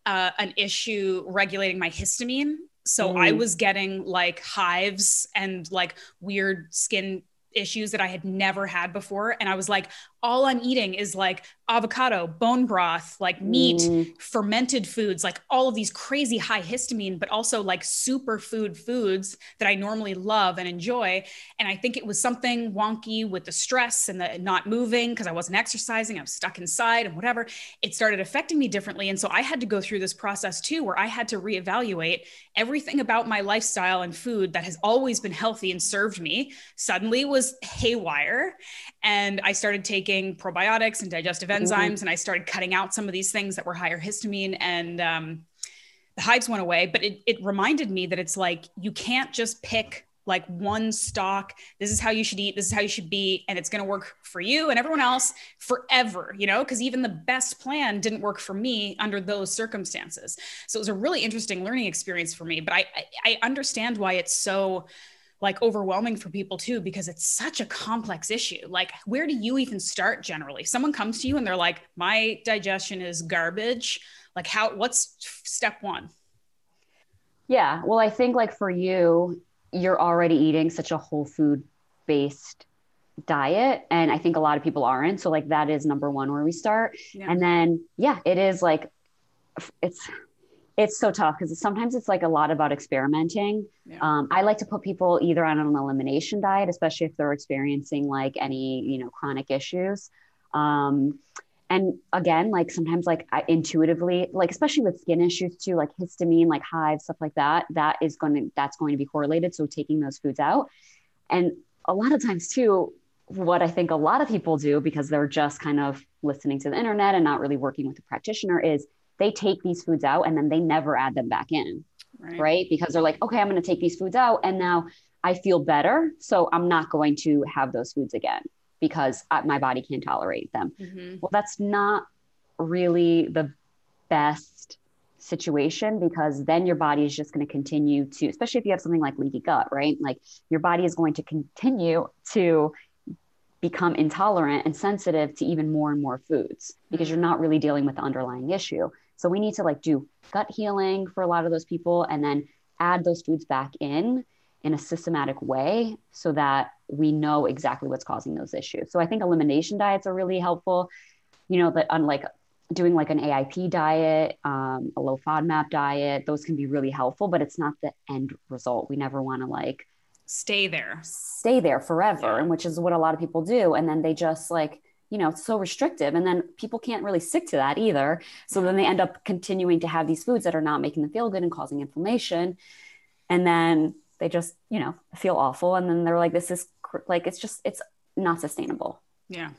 uh, an issue regulating my histamine so mm. I was getting like hives and like weird skin issues that I had never had before. And I was like, all I'm eating is like avocado, bone broth, like meat, mm. fermented foods, like all of these crazy high histamine, but also like super food foods that I normally love and enjoy. And I think it was something wonky with the stress and the not moving because I wasn't exercising, I was stuck inside and whatever. It started affecting me differently. And so I had to go through this process too, where I had to reevaluate everything about my lifestyle and food that has always been healthy and served me suddenly was haywire. And I started taking probiotics and digestive enzymes, mm-hmm. and I started cutting out some of these things that were higher histamine. And um, the hives went away. But it, it reminded me that it's like you can't just pick like one stock. This is how you should eat. This is how you should be. And it's going to work for you and everyone else forever, you know, because even the best plan didn't work for me under those circumstances. So it was a really interesting learning experience for me. But I, I, I understand why it's so like overwhelming for people too because it's such a complex issue. Like where do you even start generally? Someone comes to you and they're like my digestion is garbage. Like how what's step 1 yeah well i think like for you you're already eating such a whole food based diet and i think a lot of people aren't. So like that is number 1 where we start. Yeah. and then yeah it is like it's it's so tough because sometimes it's like a lot about experimenting. Yeah. Um, I like to put people either on an elimination diet, especially if they're experiencing like any, you know, chronic issues. Um, and again, like sometimes like I intuitively, like especially with skin issues too, like histamine, like hives, stuff like that, that is going to, that's going to be correlated. So taking those foods out. And a lot of times too, what I think a lot of people do because they're just kind of listening to the internet and not really working with a practitioner is they take these foods out and then they never add them back in. Right. right? Because they're like, okay, I'm going to take these foods out and now I feel better. So I'm not going to have those foods again because my body can't tolerate them. Mm-hmm. Well, that's not really the best situation because then your body is just going to continue to especially if you have something like leaky gut right like your body is going to continue to become intolerant and sensitive to even more and more foods because you're not really dealing with the underlying issue so we need to like do gut healing for a lot of those people and then add those foods back in in a systematic way so that we know exactly what's causing those issues so i think elimination diets are really helpful you know that unlike doing like an AIP diet, um, a low FODMAP diet, those can be really helpful, but it's not the end result. We never want to like stay there, stay there forever, yeah. and which is what a lot of people do. And then they just like, you know, so restrictive. And then people can't really stick to that either. So then they end up continuing to have these foods that are not making them feel good and causing inflammation. And then they just, you know, feel awful. And then they're like, this is like, it's just, it's not sustainable. Yeah.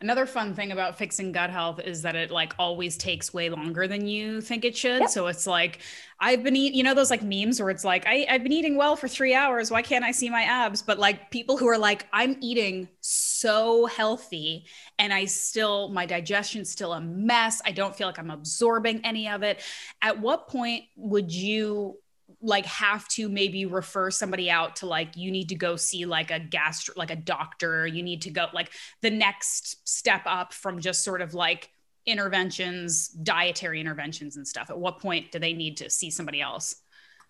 Another fun thing about fixing gut health is that it like always takes way longer than you think it should. Yep. So it's like I've been eating, you know, those like memes where it's like I, I've been eating well for three hours. Why can't I see my abs? But like people who are like, I'm eating so healthy and I still my digestion's still a mess. I don't feel like I'm absorbing any of it. At what point would you like have to maybe refer somebody out to like you need to go see like a gastro like a doctor. You need to go like the next step up from just sort of like interventions dietary interventions and stuff. At what point do they need to see somebody else?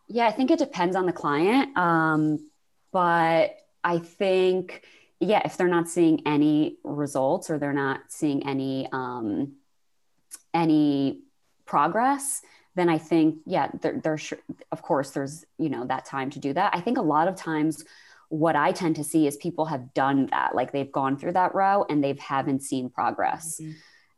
Yeah i think it depends on the client um, but i think yeah if they're not seeing any results or they're not seeing any um, any progress then I think, yeah, there, there, of course, there's, you know, that time to do that. I think a lot of times what I tend to see is people have done that, like they've gone through that route and they haven't seen progress. Mm-hmm.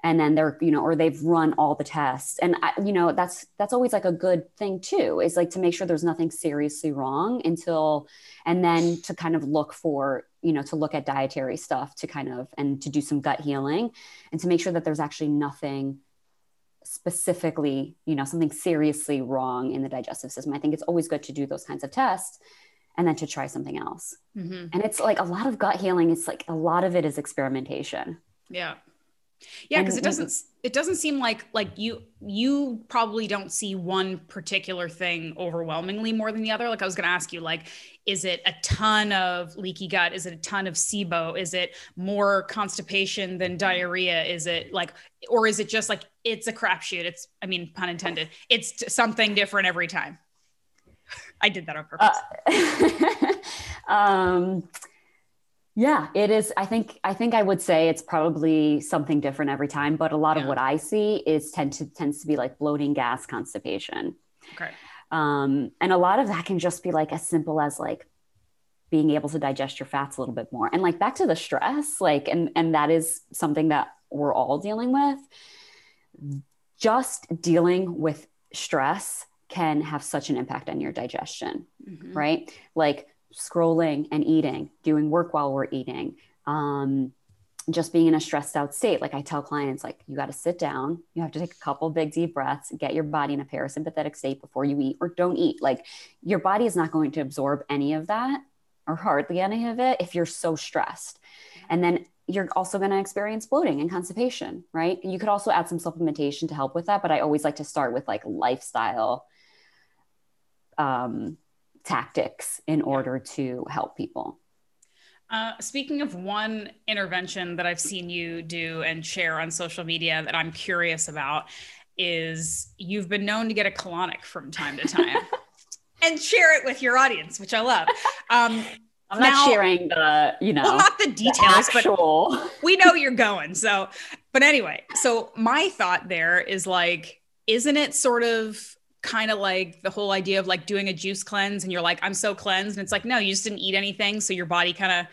And then they're, you know, or they've run all the tests. And, I, you know, that's, that's always like a good thing too, is like to make sure there's nothing seriously wrong until, and then to kind of look for, you know, to look at dietary stuff to kind of, and to do some gut healing and to make sure that there's actually nothing specifically, you know, something seriously wrong in the digestive system. I think it's always good to do those kinds of tests and then to try something else. Mm-hmm. And it's like a lot of gut healing, it's like a lot of it is experimentation. Yeah. Yeah, because it doesn't it doesn't seem like like you you probably don't see one particular thing overwhelmingly more than the other. Like I was going to ask you, like, is it a ton of leaky gut? Is it a ton of SIBO? Is it more constipation than diarrhea? Is it like, or is it just like it's a crapshoot? It's I mean, pun intended. It's something different every time. I did that on purpose. Uh, um yeah, it is. I think I think I would say it's probably something different every time, but a lot yeah. of what I see is tend to tends to be like bloating, gas, constipation. Okay. Um, and a lot of that can just be like as simple as like being able to digest your fats a little bit more. And like back to the stress, like and and that is something that we're all dealing with. Just dealing with stress can have such an impact on your digestion, mm-hmm. right? Like scrolling and eating, doing work while we're eating, um, just being in a stressed out state. Like I tell clients, like you got to sit down, you have to take a couple big deep breaths, get your body in a parasympathetic state before you eat or don't eat. Like your body is not going to absorb any of that or hardly any of it if you're so stressed. And then you're also going to experience bloating and constipation, right? You could also add some supplementation to help with that, but I always like to start with like lifestyle um, tactics in order to help people. Uh, speaking of one intervention that I've seen you do and share on social media that I'm curious about is you've been known to get a colonic from time to time and share it with your audience, which I love. Um, I'm now, not sharing the, you know, well, not the details, the actual... but we know you're going. So, but anyway, so my thought there is like, isn't it sort of kind of like the whole idea of like doing a juice cleanse and you're like i'm so cleansed and it's like no you just didn't eat anything so your body kind of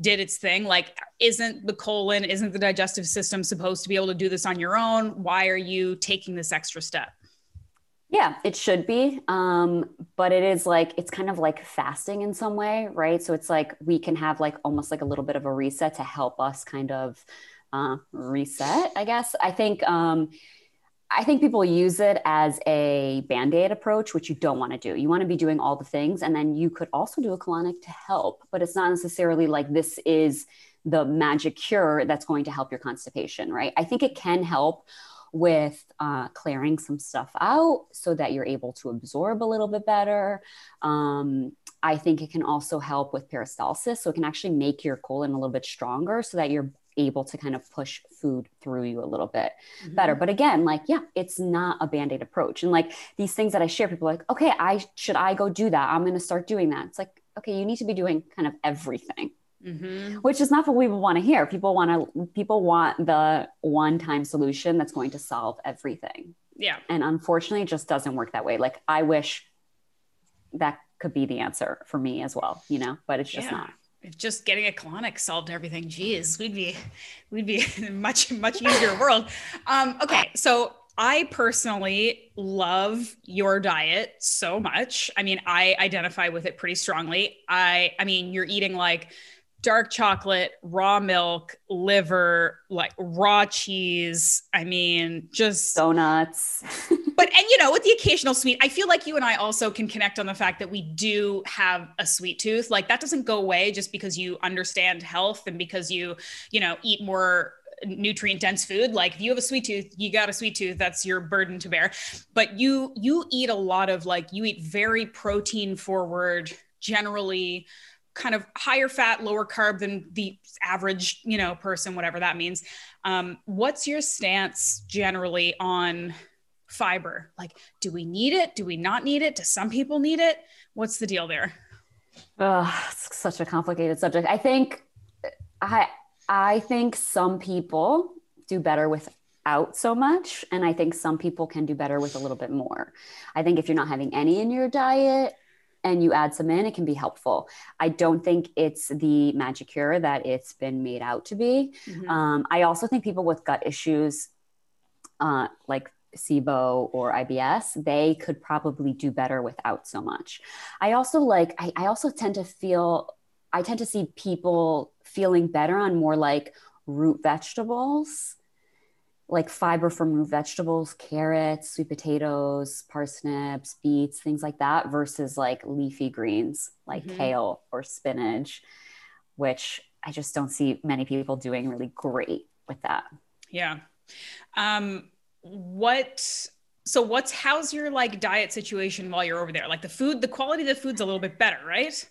did its thing. Like isn't the colon isn't the digestive system supposed to be able to do this on your own? Why are you taking this extra step yeah it should be um, but it is like it's kind of like fasting in some way right so it's like we can have like almost like a little bit of a reset to help us kind of uh, reset i guess i think um, I think people use it as a band aid approach, which you don't want to do. You want to be doing all the things. And then you could also do a colonic to help, but it's not necessarily like this is the magic cure that's going to help your constipation, right? I think it can help with uh, clearing some stuff out so that you're able to absorb a little bit better. Um, I think it can also help with peristalsis. So it can actually make your colon a little bit stronger so that you're able to kind of push food through you a little bit mm-hmm. better. But again, like, yeah, it's not a band-aid approach. And like these things that I share, people like, okay, I should I go do that? I'm gonna start doing that. It's like, okay, you need to be doing kind of everything. Mm-hmm. Which is not what we want to hear. People want to people want the one-time solution that's going to solve everything. Yeah. And unfortunately, it just doesn't work that way. Like I wish that could be the answer for me as well, you know, but it's just yeah. not if just getting a colonic solved everything geez we'd be we'd be in a much much easier world um, okay so i personally love your diet so much i mean i identify with it pretty strongly i i mean you're eating like dark chocolate, raw milk, liver, like raw cheese. I mean, just donuts. but and you know, with the occasional sweet, I feel like you and I also can connect on the fact that we do have a sweet tooth. Like that doesn't go away just because you understand health and because you, you know, eat more nutrient dense food like if you have a sweet tooth you got a sweet tooth that's your burden to bear but you you eat a lot of like you eat very protein forward generally kind of higher fat, lower carb than the average, you know, person, whatever that means. Um, what's your stance generally on fiber? Like, do we need it? Do we not need it? Do some people need it? What's the deal there? Oh, it's such a complicated subject. I think I I think some people do better without so much, and I think some people can do better with a little bit more. I think if you're not having any in your diet, and you add some in, it can be helpful. I don't think it's the magic cure that it's been made out to be. Mm-hmm. Um, I also think people with gut issues, uh, like SIBO or IBS, they could probably do better without so much. I also like, I, I also tend to feel, I tend to see people feeling better on more like root vegetables like fiber from root vegetables, carrots, sweet potatoes, parsnips, beets, things like that, versus like leafy greens like mm-hmm. kale or spinach, which I just don't see many people doing really great with that. Yeah. Um, what so what's how's your like diet situation while you're over there? Like the food, the quality of the food's a little bit better, right?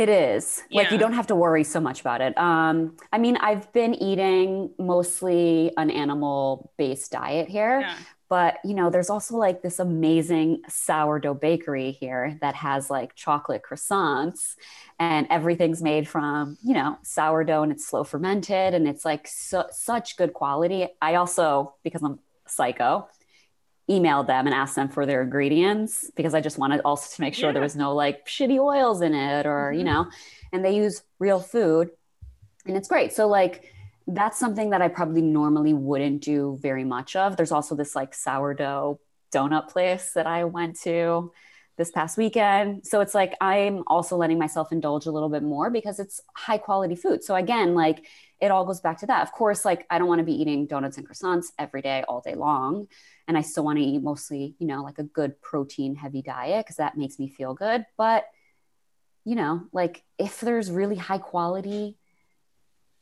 It is yeah. like you don't have to worry so much about it. Um, I mean, I've been eating mostly an animal based diet here, yeah. but you know, there's also like this amazing sourdough bakery here that has like chocolate croissants and everything's made from, you know, sourdough and it's slow fermented and it's like su- such good quality. I also, because I'm psycho, emailed them and asked them for their ingredients because I just wanted also to make sure yeah. there was no like shitty oils in it or, mm-hmm. you know, and they use real food and it's great. So like that's something that I probably normally wouldn't do very much of. There's also this like sourdough donut place that I went to this past weekend. So it's like I'm also letting myself indulge a little bit more because it's high quality food. So again, like it all goes back to that. Of course, like I don't want to be eating donuts and croissants every day, all day long and I still want to eat mostly, you know, like a good protein heavy diet because that makes me feel good. But, you know, like if there's really high quality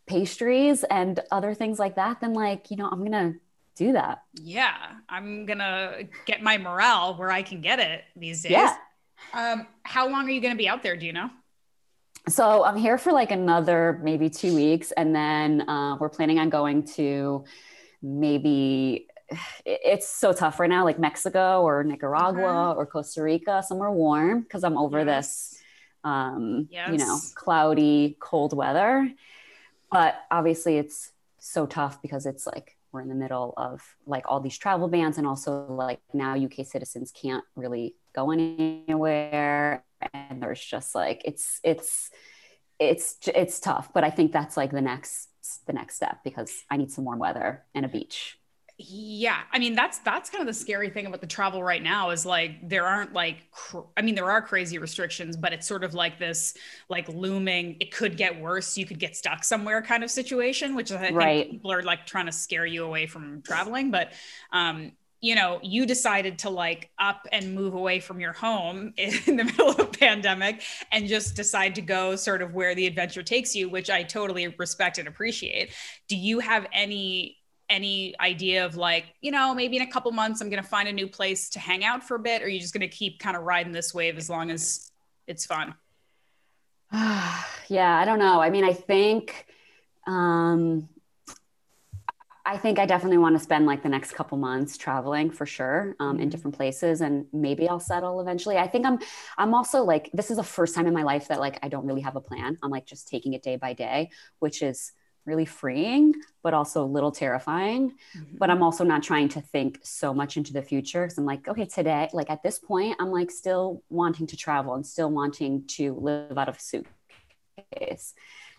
pastries and other things like that, then like, you know, I'm going to do that. Yeah. I'm going to get my morale where I can get it these days. Yeah. Um, how long are you going to be out there? Do you know? So I'm here for like another maybe two weeks. And then uh, we're planning on going to maybe it's so tough right now, like Mexico or Nicaragua mm-hmm. or Costa Rica, somewhere warm because I'm over yes. this, um, yes. you know, cloudy, cold weather. But obviously, it's so tough because it's like we're in the middle of like all these travel bans, and also like now UK citizens can't really go anywhere, and there's just like it's it's it's it's tough. But I think that's like the next the next step because I need some warm weather and a beach yeah i mean that's that's kind of the scary thing about the travel right now is like there aren't like cr- i mean there are crazy restrictions but it's sort of like this like looming it could get worse you could get stuck somewhere kind of situation which i right. think people are like trying to scare you away from traveling but um you know you decided to like up and move away from your home in the middle of a pandemic and just decide to go sort of where the adventure takes you which i totally respect and appreciate do you have any any idea of like, you know, maybe in a couple months I'm going to find a new place to hang out for a bit? Or are you just going to keep kind of riding this wave as long as it's fun? yeah, I don't know. I mean, I think, um, I think I definitely want to spend like the next couple months traveling for sure um, in mm-hmm. different places, and maybe I'll settle eventually. I think I'm. I'm also like this is the first time in my life that like I don't really have a plan. I'm like just taking it day by day, which is really freeing, but also a little terrifying. Mm-hmm. But I'm also not trying to think so much into the future because I'm like, okay, today, like at this point, I'm like still wanting to travel and still wanting to live out of a suitcase.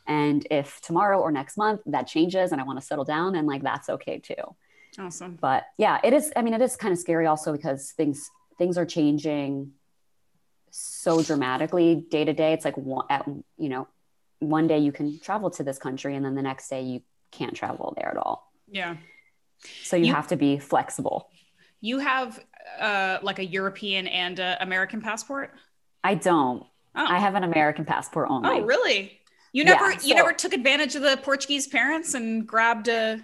And if tomorrow or next month that changes and I want to settle down, and like that's okay too. Awesome. But yeah, it is. I mean, it is kind of scary also because things things are changing so dramatically day to day. It's like at you know one day you can travel to this country and then the next day you can't travel there at all. Yeah. So you, you have to be flexible. You have uh, like a European and a American passport? I don't. Oh. I have an American passport only. Oh, really? You never yeah, so, you never took advantage of the Portuguese parents and grabbed a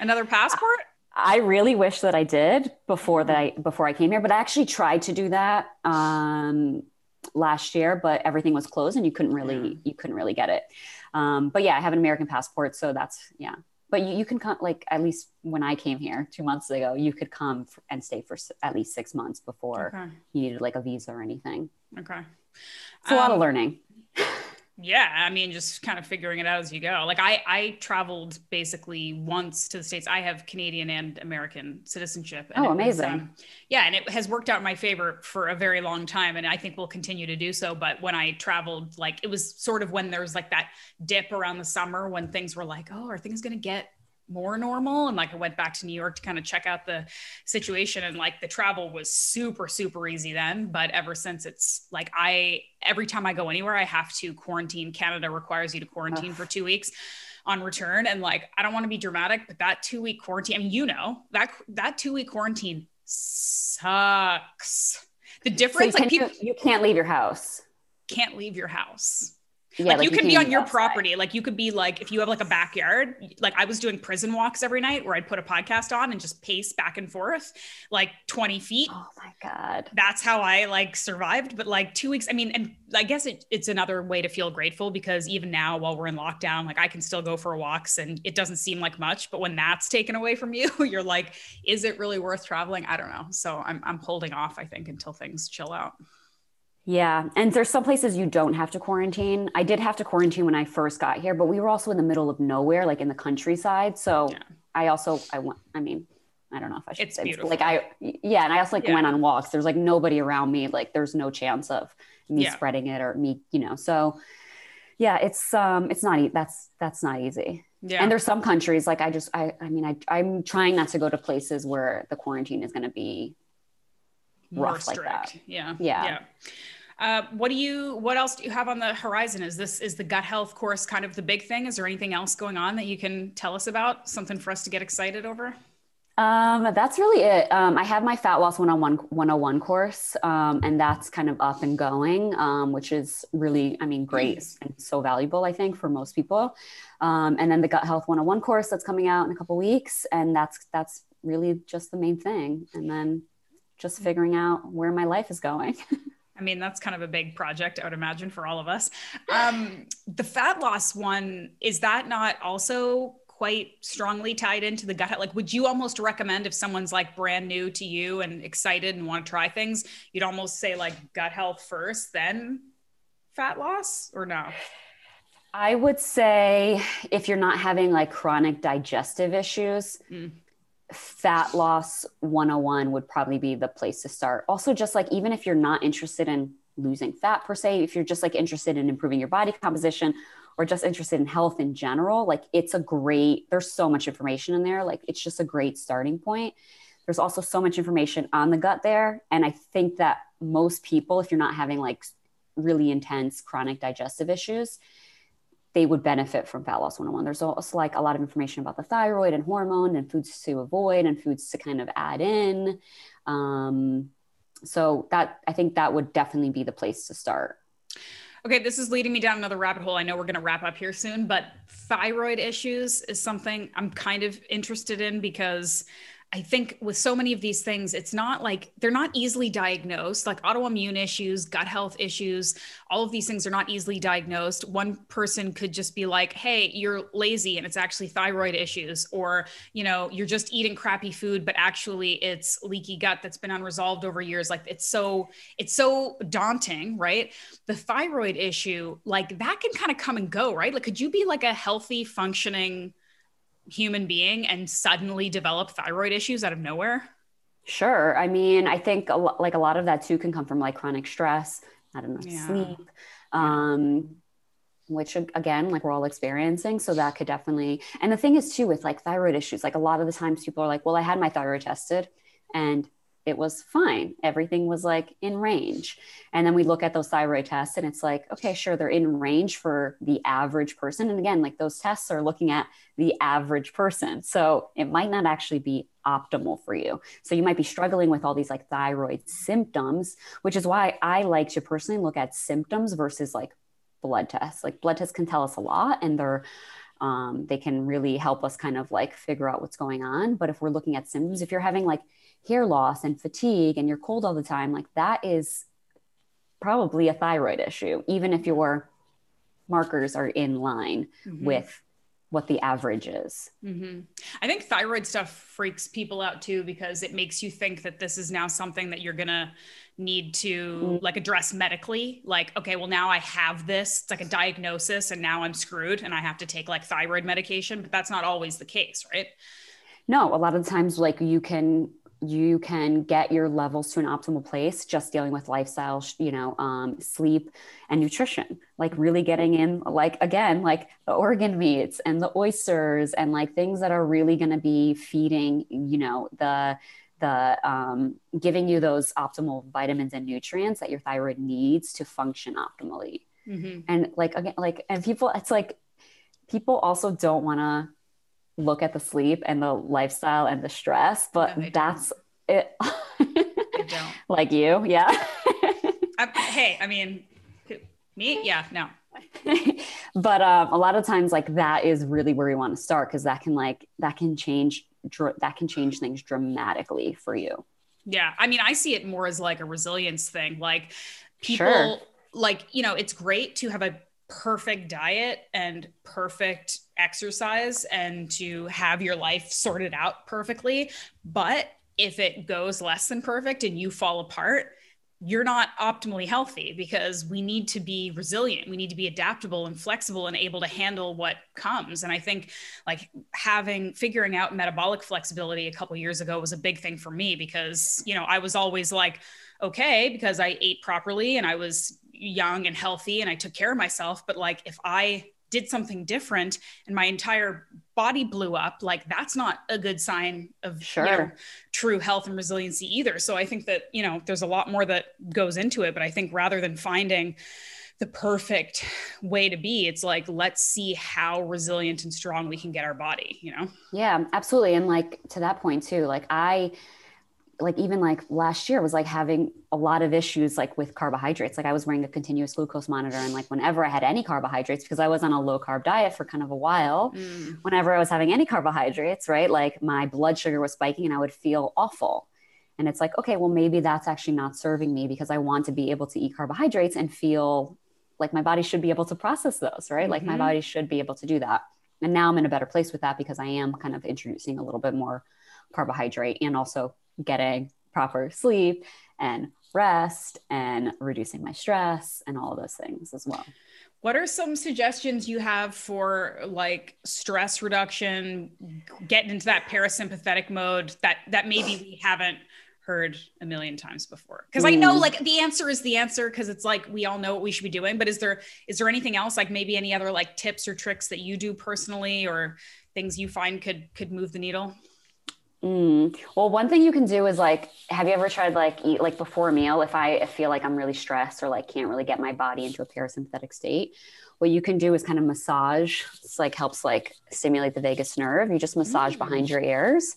another passport? I really wish that I did before that I before I came here, but I actually tried to do that. Um, last year, but everything was closed and you couldn't really you couldn't really get it. Um, but yeah, I have an American passport, so that's yeah. But you, you can come like at least when I came here two months ago, you could come and stay for at least six months before okay. you needed like a visa or anything. Okay, it's a um, lot of um, learning yeah i mean just kind of figuring it out as you go. Like i i traveled basically once to the states. I have canadian and american citizenship oh amazing was, um, yeah and it has worked out in my favor for a very long time and i think we'll continue to do so. But when i traveled like it was sort of when there was like that dip around the summer when things were like oh are things going to get more normal. And like i went back to new york to kind of check out the situation and like the travel was super super easy then. But ever since it's like i every time i go anywhere i have to quarantine. Canada requires you to quarantine Ugh. for two weeks on return. And like i don't want to be dramatic but that two week quarantine i mean you know that that two week quarantine sucks. The difference so like people you, you can't leave your house? Can't leave your house yeah, like, like you, can be on your outside. property. Like you could be like if you have like a backyard. Like I was doing prison walks every night where I'd put a podcast on and just pace back and forth like 20 feet. Oh my God. That's how I like survived. But like two weeks, I mean, and I guess it, it's another way to feel grateful because even now while we're in lockdown, like I can still go for walks and it doesn't seem like much. But when that's taken away from you, you're like, is it really worth traveling? I don't know. So I'm I'm holding off, I think, until things chill out. Yeah. And there's some places you don't have to quarantine. I did have to quarantine when I first got here, but we were also in the middle of nowhere, like in the countryside. So yeah. I also, I want, I mean, I don't know if I should it's say beautiful. like I, yeah. And I also like yeah. went on walks. There's like nobody around me. Like there's no chance of me yeah. spreading it or me, you know, so yeah, it's, um, it's not, easy that's, that's not easy. Yeah. And there's some countries like I just, I, I mean, I, I'm trying not to go to places where the quarantine is going to be rough like that. Yeah. Yeah. Yeah. Uh, what do you what else do you have on the horizon is this is the gut health course kind of the big thing is there anything else going on that you can tell us about something for us to get excited over um, that's really it. Um, I have my fat loss 101, 101 course, um, and that's kind of up and going, um, which is really, I mean, great and so valuable, I think, for most people. Um, and then the gut health 101 course that's coming out in a couple weeks, and that's that's really just the main thing. And then just figuring out where my life is going. I mean, that's kind of a big project, I would imagine, for all of us. Um, the fat loss one, is that not also quite strongly tied into the gut health? Like, would you almost recommend if someone's like brand new to you and excited and want to try things, you'd almost say like gut health first, then fat loss, or no? I would say if you're not having like chronic digestive issues, mm fat loss 101 would probably be the place to start. Also, just like even if you're not interested in losing fat per se, if you're just like interested in improving your body composition or just interested in health in general, like it's a great, there's so much information in there. Like it's just a great starting point. There's also so much information on the gut there. And I think that most people, if you're not having like really intense chronic digestive issues, they would benefit from fat loss 101. There's also like a lot of information about the thyroid and hormone and foods to avoid and foods to kind of add in. Um, so that I think that would definitely be the place to start. Okay, this is leading me down another rabbit hole. I know we're going to wrap up here soon, but thyroid issues is something I'm kind of interested in because I think with so many of these things, it's not like they're not easily diagnosed, like autoimmune issues, gut health issues, all of these things are not easily diagnosed. One person could just be like, hey, you're lazy and it's actually thyroid issues, or, you know, you're just eating crappy food, but actually it's leaky gut that's been unresolved over years. Like it's so, it's so daunting, right? The thyroid issue, like that can kind of come and go, right? Like, could you be like a healthy, functioning, human being and suddenly develop thyroid issues out of nowhere? Sure. I mean, I think a lo- like a lot of that too can come from like chronic stress, not enough yeah. sleep, um, which again, like we're all experiencing. So that could definitely, and the thing is too, with like thyroid issues, like a lot of the times people are like, well, I had my thyroid tested and it was fine. Everything was like in range. And then we look at those thyroid tests and it's like, okay, sure, they're in range for the average person. And again, like those tests are looking at the average person. So it might not actually be optimal for you. So you might be struggling with all these like thyroid symptoms, which is why I like to personally look at symptoms versus like blood tests. Like blood tests can tell us a lot and they're um, they can really help us kind of like figure out what's going on. But if we're looking at symptoms, if you're having like hair loss and fatigue and you're cold all the time, like that is probably a thyroid issue, even if your markers are in line mm-hmm. with what the average is. Mm-hmm. I think thyroid stuff freaks people out too because it makes you think that this is now something that you're gonna need to mm-hmm. like address medically. Like, okay, well now I have this. It's like a diagnosis, and now I'm screwed, and I have to take like thyroid medication. But that's not always the case, right? No, a lot of times, like you can you can get your levels to an optimal place just dealing with lifestyle you know um, sleep and nutrition like really getting in like again like the organ meats and the oysters and like things that are really going to be feeding you know the the um, giving you those optimal vitamins and nutrients that your thyroid needs to function optimally mm-hmm. and like again like and people it's like people also don't want to look at the sleep and the lifestyle and the stress, but no, that's don't. it. don't. like you, yeah. hey, I mean, me, yeah, no. but um, a lot of times, like that is really where you want to start because that can like that can change dr- that can change things dramatically for you. Yeah, I mean, I see it more as like a resilience thing. Like people, sure. like you know, it's great to have a perfect diet and perfect exercise and to have your life sorted out perfectly. But if it goes less than perfect and you fall apart, you're not optimally healthy because we need to be resilient. We need to be adaptable and flexible and able to handle what comes. And I think like having figuring out metabolic flexibility a couple years ago was a big thing for me because, you know, I was always like, okay, because I ate properly and I was young and healthy and I took care of myself. But like if I did something different and my entire body blew up like that's not a good sign of sure. you know, true health and resiliency either so i think that you know there's a lot more that goes into it but i think rather than finding the perfect way to be it's like let's see how resilient and strong we can get our body you know yeah absolutely and like to that point too like i like even like last year was like having a lot of issues like with carbohydrates like i was wearing a continuous glucose monitor and like whenever i had any carbohydrates because i was on a low carb diet for kind of a while mm. whenever i was having any carbohydrates right like my blood sugar was spiking and i would feel awful and it's like okay well maybe that's actually not serving me because i want to be able to eat carbohydrates and feel like my body should be able to process those right mm-hmm. like my mm-hmm. body should be able to do that and now i'm in a better place with that because i am kind of introducing a little bit more carbohydrate and also getting proper sleep and rest and reducing my stress and all those things as well. What are some suggestions you have for like stress reduction, getting into that parasympathetic mode that that maybe we haven't heard a million times before? Because I know like the answer is the answer because it's like we all know what we should be doing. But is there is there anything else like maybe any other like tips or tricks that you do personally or things you find could could move the needle? Mm. Well, one thing you can do is like, have you ever tried like eat like before a meal? If I feel like I'm really stressed or like can't really get my body into a parasympathetic state, what you can do is kind of massage. It's like helps like stimulate the vagus nerve. You just massage mm. behind your ears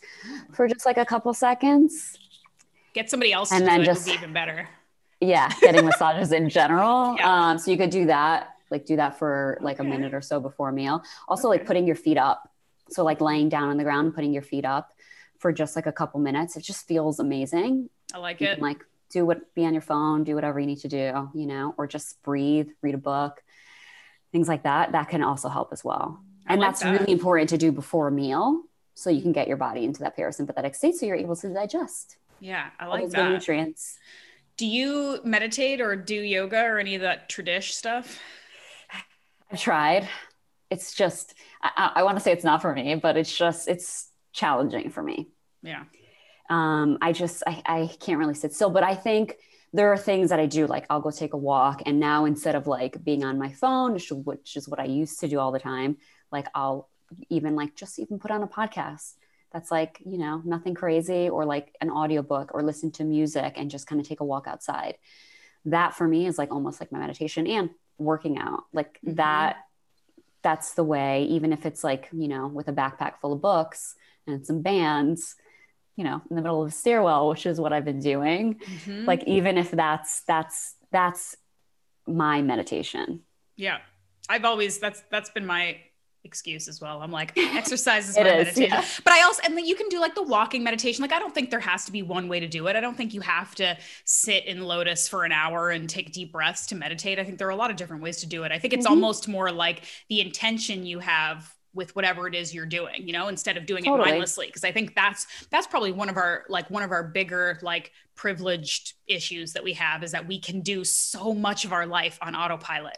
for just like a couple seconds. Get somebody else and then just even better. yeah, getting massages in general. Yeah. Um, so you could do that, like do that for like okay. a minute or so before a meal. Also, okay. like putting your feet up. So like laying down on the ground, putting your feet up for just like a couple minutes. It just feels amazing. I like you it. Can, like do what be on your phone, do whatever you need to do, you know, or just breathe, read a book, things like that. That can also help as well. I and like that's that. really important to do before a meal so you can get your body into that parasympathetic state so you're able to digest. Yeah, I like that. nutrients. Do you meditate or do yoga or any of that tradish stuff? I've tried. It's just I, I want to say it's not for me, but it's just it's challenging for me. Yeah. Um, I just I, I can't really sit still, but I think there are things that I do, like I'll go take a walk, and now instead of like being on my phone, which is what I used to do all the time, like I'll even like just even put on a podcast that's like you know nothing crazy or like an audiobook or listen to music and just kind of take a walk outside that for me is like almost like my meditation and working out like mm-hmm. that that's the way even if it's like you know with a backpack full of books and some bands you know in the middle of a stairwell which is what i've been doing mm-hmm. like even if that's that's that's my meditation yeah i've always that's that's been my excuse as well. I'm like, exercise is my is, meditation. Yeah. But I also, and you can do like the walking meditation. Like, I don't think there has to be one way to do it. I don't think you have to sit in lotus for an hour and take deep breaths to meditate. I think there are a lot of different ways to do it. I think it's mm-hmm. almost more like the intention you have with whatever it is you're doing you know instead of doing totally. it mindlessly because i think that's that's probably one of our like one of our bigger like privileged issues that we have is that we can do so much of our life on autopilot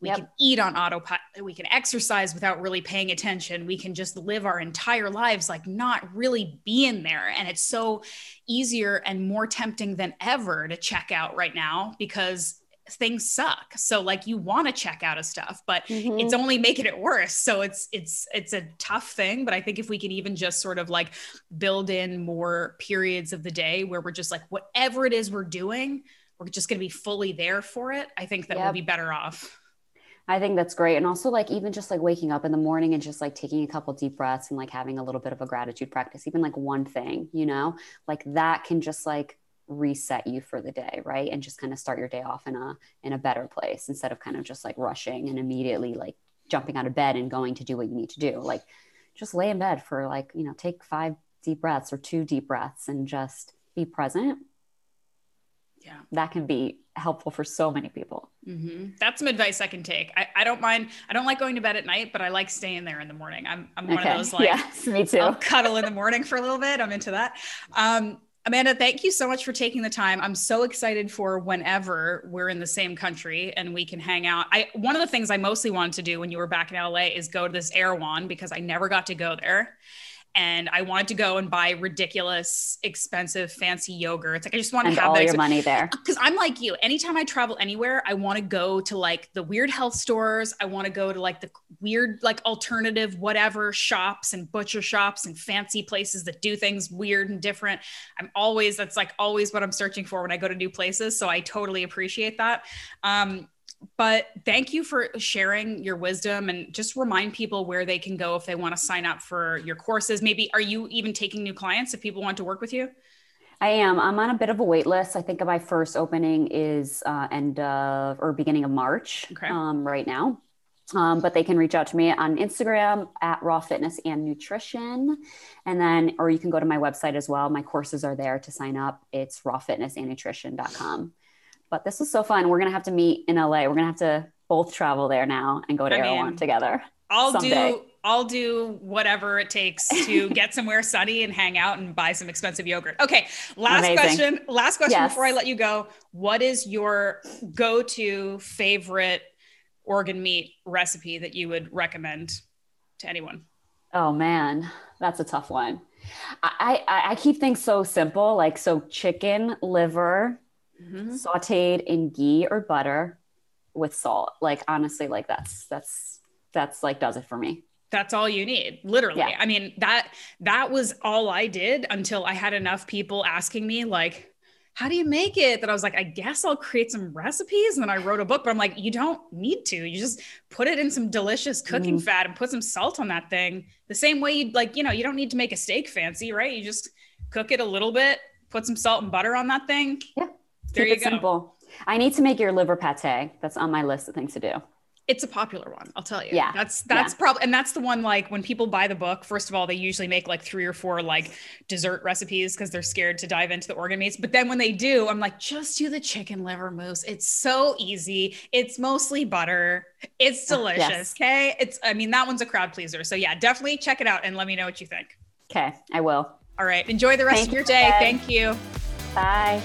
we yep. can eat on autopilot we can exercise without really paying attention we can just live our entire lives like not really being there and it's so easier and more tempting than ever to check out right now because things suck so like you want to check out of stuff but mm-hmm. it's only making it worse so it's it's it's a tough thing but i think if we can even just sort of like build in more periods of the day where we're just like whatever it is we're doing we're just going to be fully there for it i think that yep. we'll be better off I think that's great. And also like even just like waking up in the morning and just like taking a couple deep breaths and like having a little bit of a gratitude practice, even like one thing, you know, like that can just like reset you for the day right? And just kind of start your day off in a in a better place instead of kind of just like rushing and immediately like jumping out of bed and going to do what you need to do. Like just lay in bed for like you know take five deep breaths or two deep breaths and just be present. Yeah. That can be helpful for so many people. Mm-hmm. that's some advice i can take. I, I don't mind i don't like going to bed at night but i like staying there in the morning. I'm, I'm one okay. of those like yes me too. I'll cuddle in the morning for a little bit. I'm into that. Um Amanda, thank you so much for taking the time. I'm so excited for whenever we're in the same country and we can hang out. I one of the things I mostly wanted to do when you were back in LA is go to this Erewhon because I never got to go there and I wanted to go and buy ridiculous, expensive, fancy yogurts. Like I just want to have all your money there. Because I'm like you. Anytime I travel anywhere, I want to go to like the weird health stores. I want to go to like the weird, like alternative, whatever shops and butcher shops and fancy places that do things weird and different. I'm always that's like always what I'm searching for when I go to new places. So I totally appreciate that. Um, but thank you for sharing your wisdom and just remind people where they can go if they want to sign up for your courses. Maybe are you even taking new clients if people want to work with you? I am. I'm on a bit of a wait list. I think my first opening is uh, end of or beginning of March okay. um, right now. Um, but they can reach out to me on Instagram at Raw Fitness and Nutrition. And then, or you can go to my website as well. My courses are there to sign up. It's rawfitnessandnutrition.com. But this was so fun. We're gonna have to meet in LA. We're gonna have to both travel there now and go to I Erewhon together. I'll someday. do I'll do whatever it takes to get somewhere sunny and hang out and buy some expensive yogurt. Okay, last Amazing. question. Last question yes. before I let you go. What is your go-to favorite organ meat recipe that you would recommend to anyone? Oh man, that's a tough one. I, I, I keep things so simple, like so chicken liver, mm-hmm. sauteed in ghee or butter with salt. Like honestly, like that's that's that's like does it for me. That's all you need, literally. Yeah. I mean, that that was all I did until I had enough people asking me like how do you make it? That I was like, I guess I'll create some recipes. And then I wrote a book, but I'm like, you don't need to. You just put it in some delicious cooking mm. fat and put some salt on that thing. The same way you'd like, you know, you don't need to make a steak fancy, right? You just cook it a little bit, put some salt and butter on that thing. Yeah there Keep you go. Simple. I need to make your liver pate. That's on my list of things to do. It's a popular one i'll tell you. Yeah. That's that's yeah. probably and that's the one like when people buy the book first of all they usually make like three or four like dessert recipes because they're scared to dive into the organ meats. But then when they do i'm like just do the chicken liver mousse. It's so easy. It's mostly butter. It's delicious yes. okay? It's i mean that one's a crowd pleaser. So yeah definitely check it out and let me know what you think. Okay i will. All right enjoy the rest thank of your day. Thank you. Bye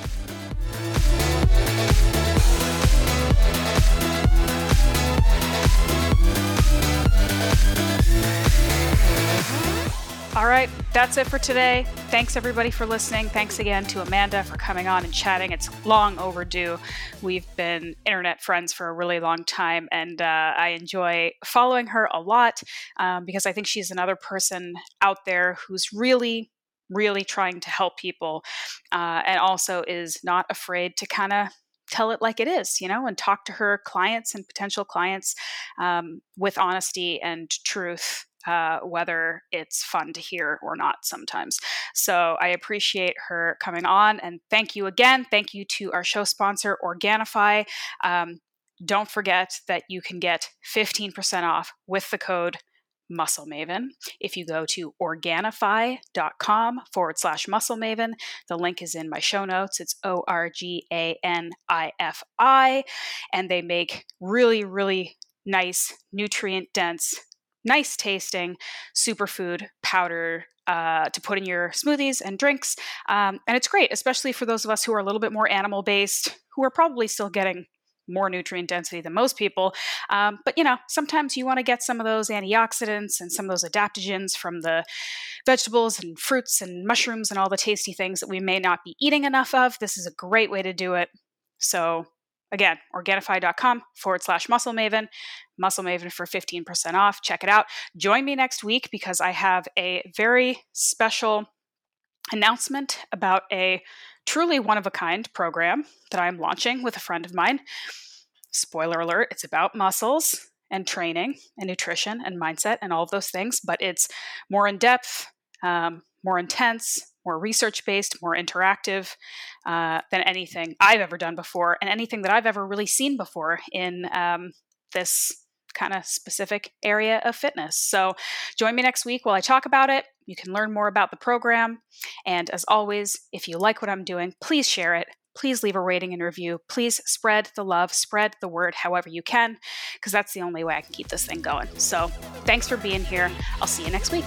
All right, that's it for today. Thanks everybody for listening. Thanks again to Amanda for coming on and chatting. It's long overdue. We've been internet friends for a really long time, and uh, I enjoy following her a lot um, because I think she's another person out there who's really really trying to help people uh, and also is not afraid to kind of tell it like it is, you know, and talk to her clients and potential clients um, with honesty and truth uh, whether it's fun to hear or not sometimes. So I appreciate her coming on and thank you again. Thank you to our show sponsor, Organifi. Um, don't forget that you can get 15% off with the code Muscle Maven. If you go to Organifi.com forward slash Muscle Maven, the link is in my show notes. It's O R G A N I F I. And they make really, really nice, nutrient dense nice tasting superfood powder uh, to put in your smoothies and drinks. Um, and it's great, especially for those of us who are a little bit more animal based, who are probably still getting more nutrient density than most people. Um, but you know, sometimes you want to get some of those antioxidants and some of those adaptogens from the vegetables and fruits and mushrooms and all the tasty things that we may not be eating enough of. This is a great way to do it. So Again, Organifi.com forward slash muscle maven, muscle maven for 15% off. Check it out. Join me next week because I have a very special announcement about a truly one of a kind program that I'm launching with a friend of mine. Spoiler alert, it's about muscles and training and nutrition and mindset and all of those things, but it's more in depth, um, more intense, more research based, more interactive uh, than anything I've ever done before, and anything that I've ever really seen before in um, this kind of specific area of fitness. So join me next week while I talk about it. You can learn more about the program. And as always, if you like what I'm doing, please share it. Please leave a rating and review. Please spread the love, spread the word however you can, because that's the only way I can keep this thing going. So thanks for being here. I'll see you next week.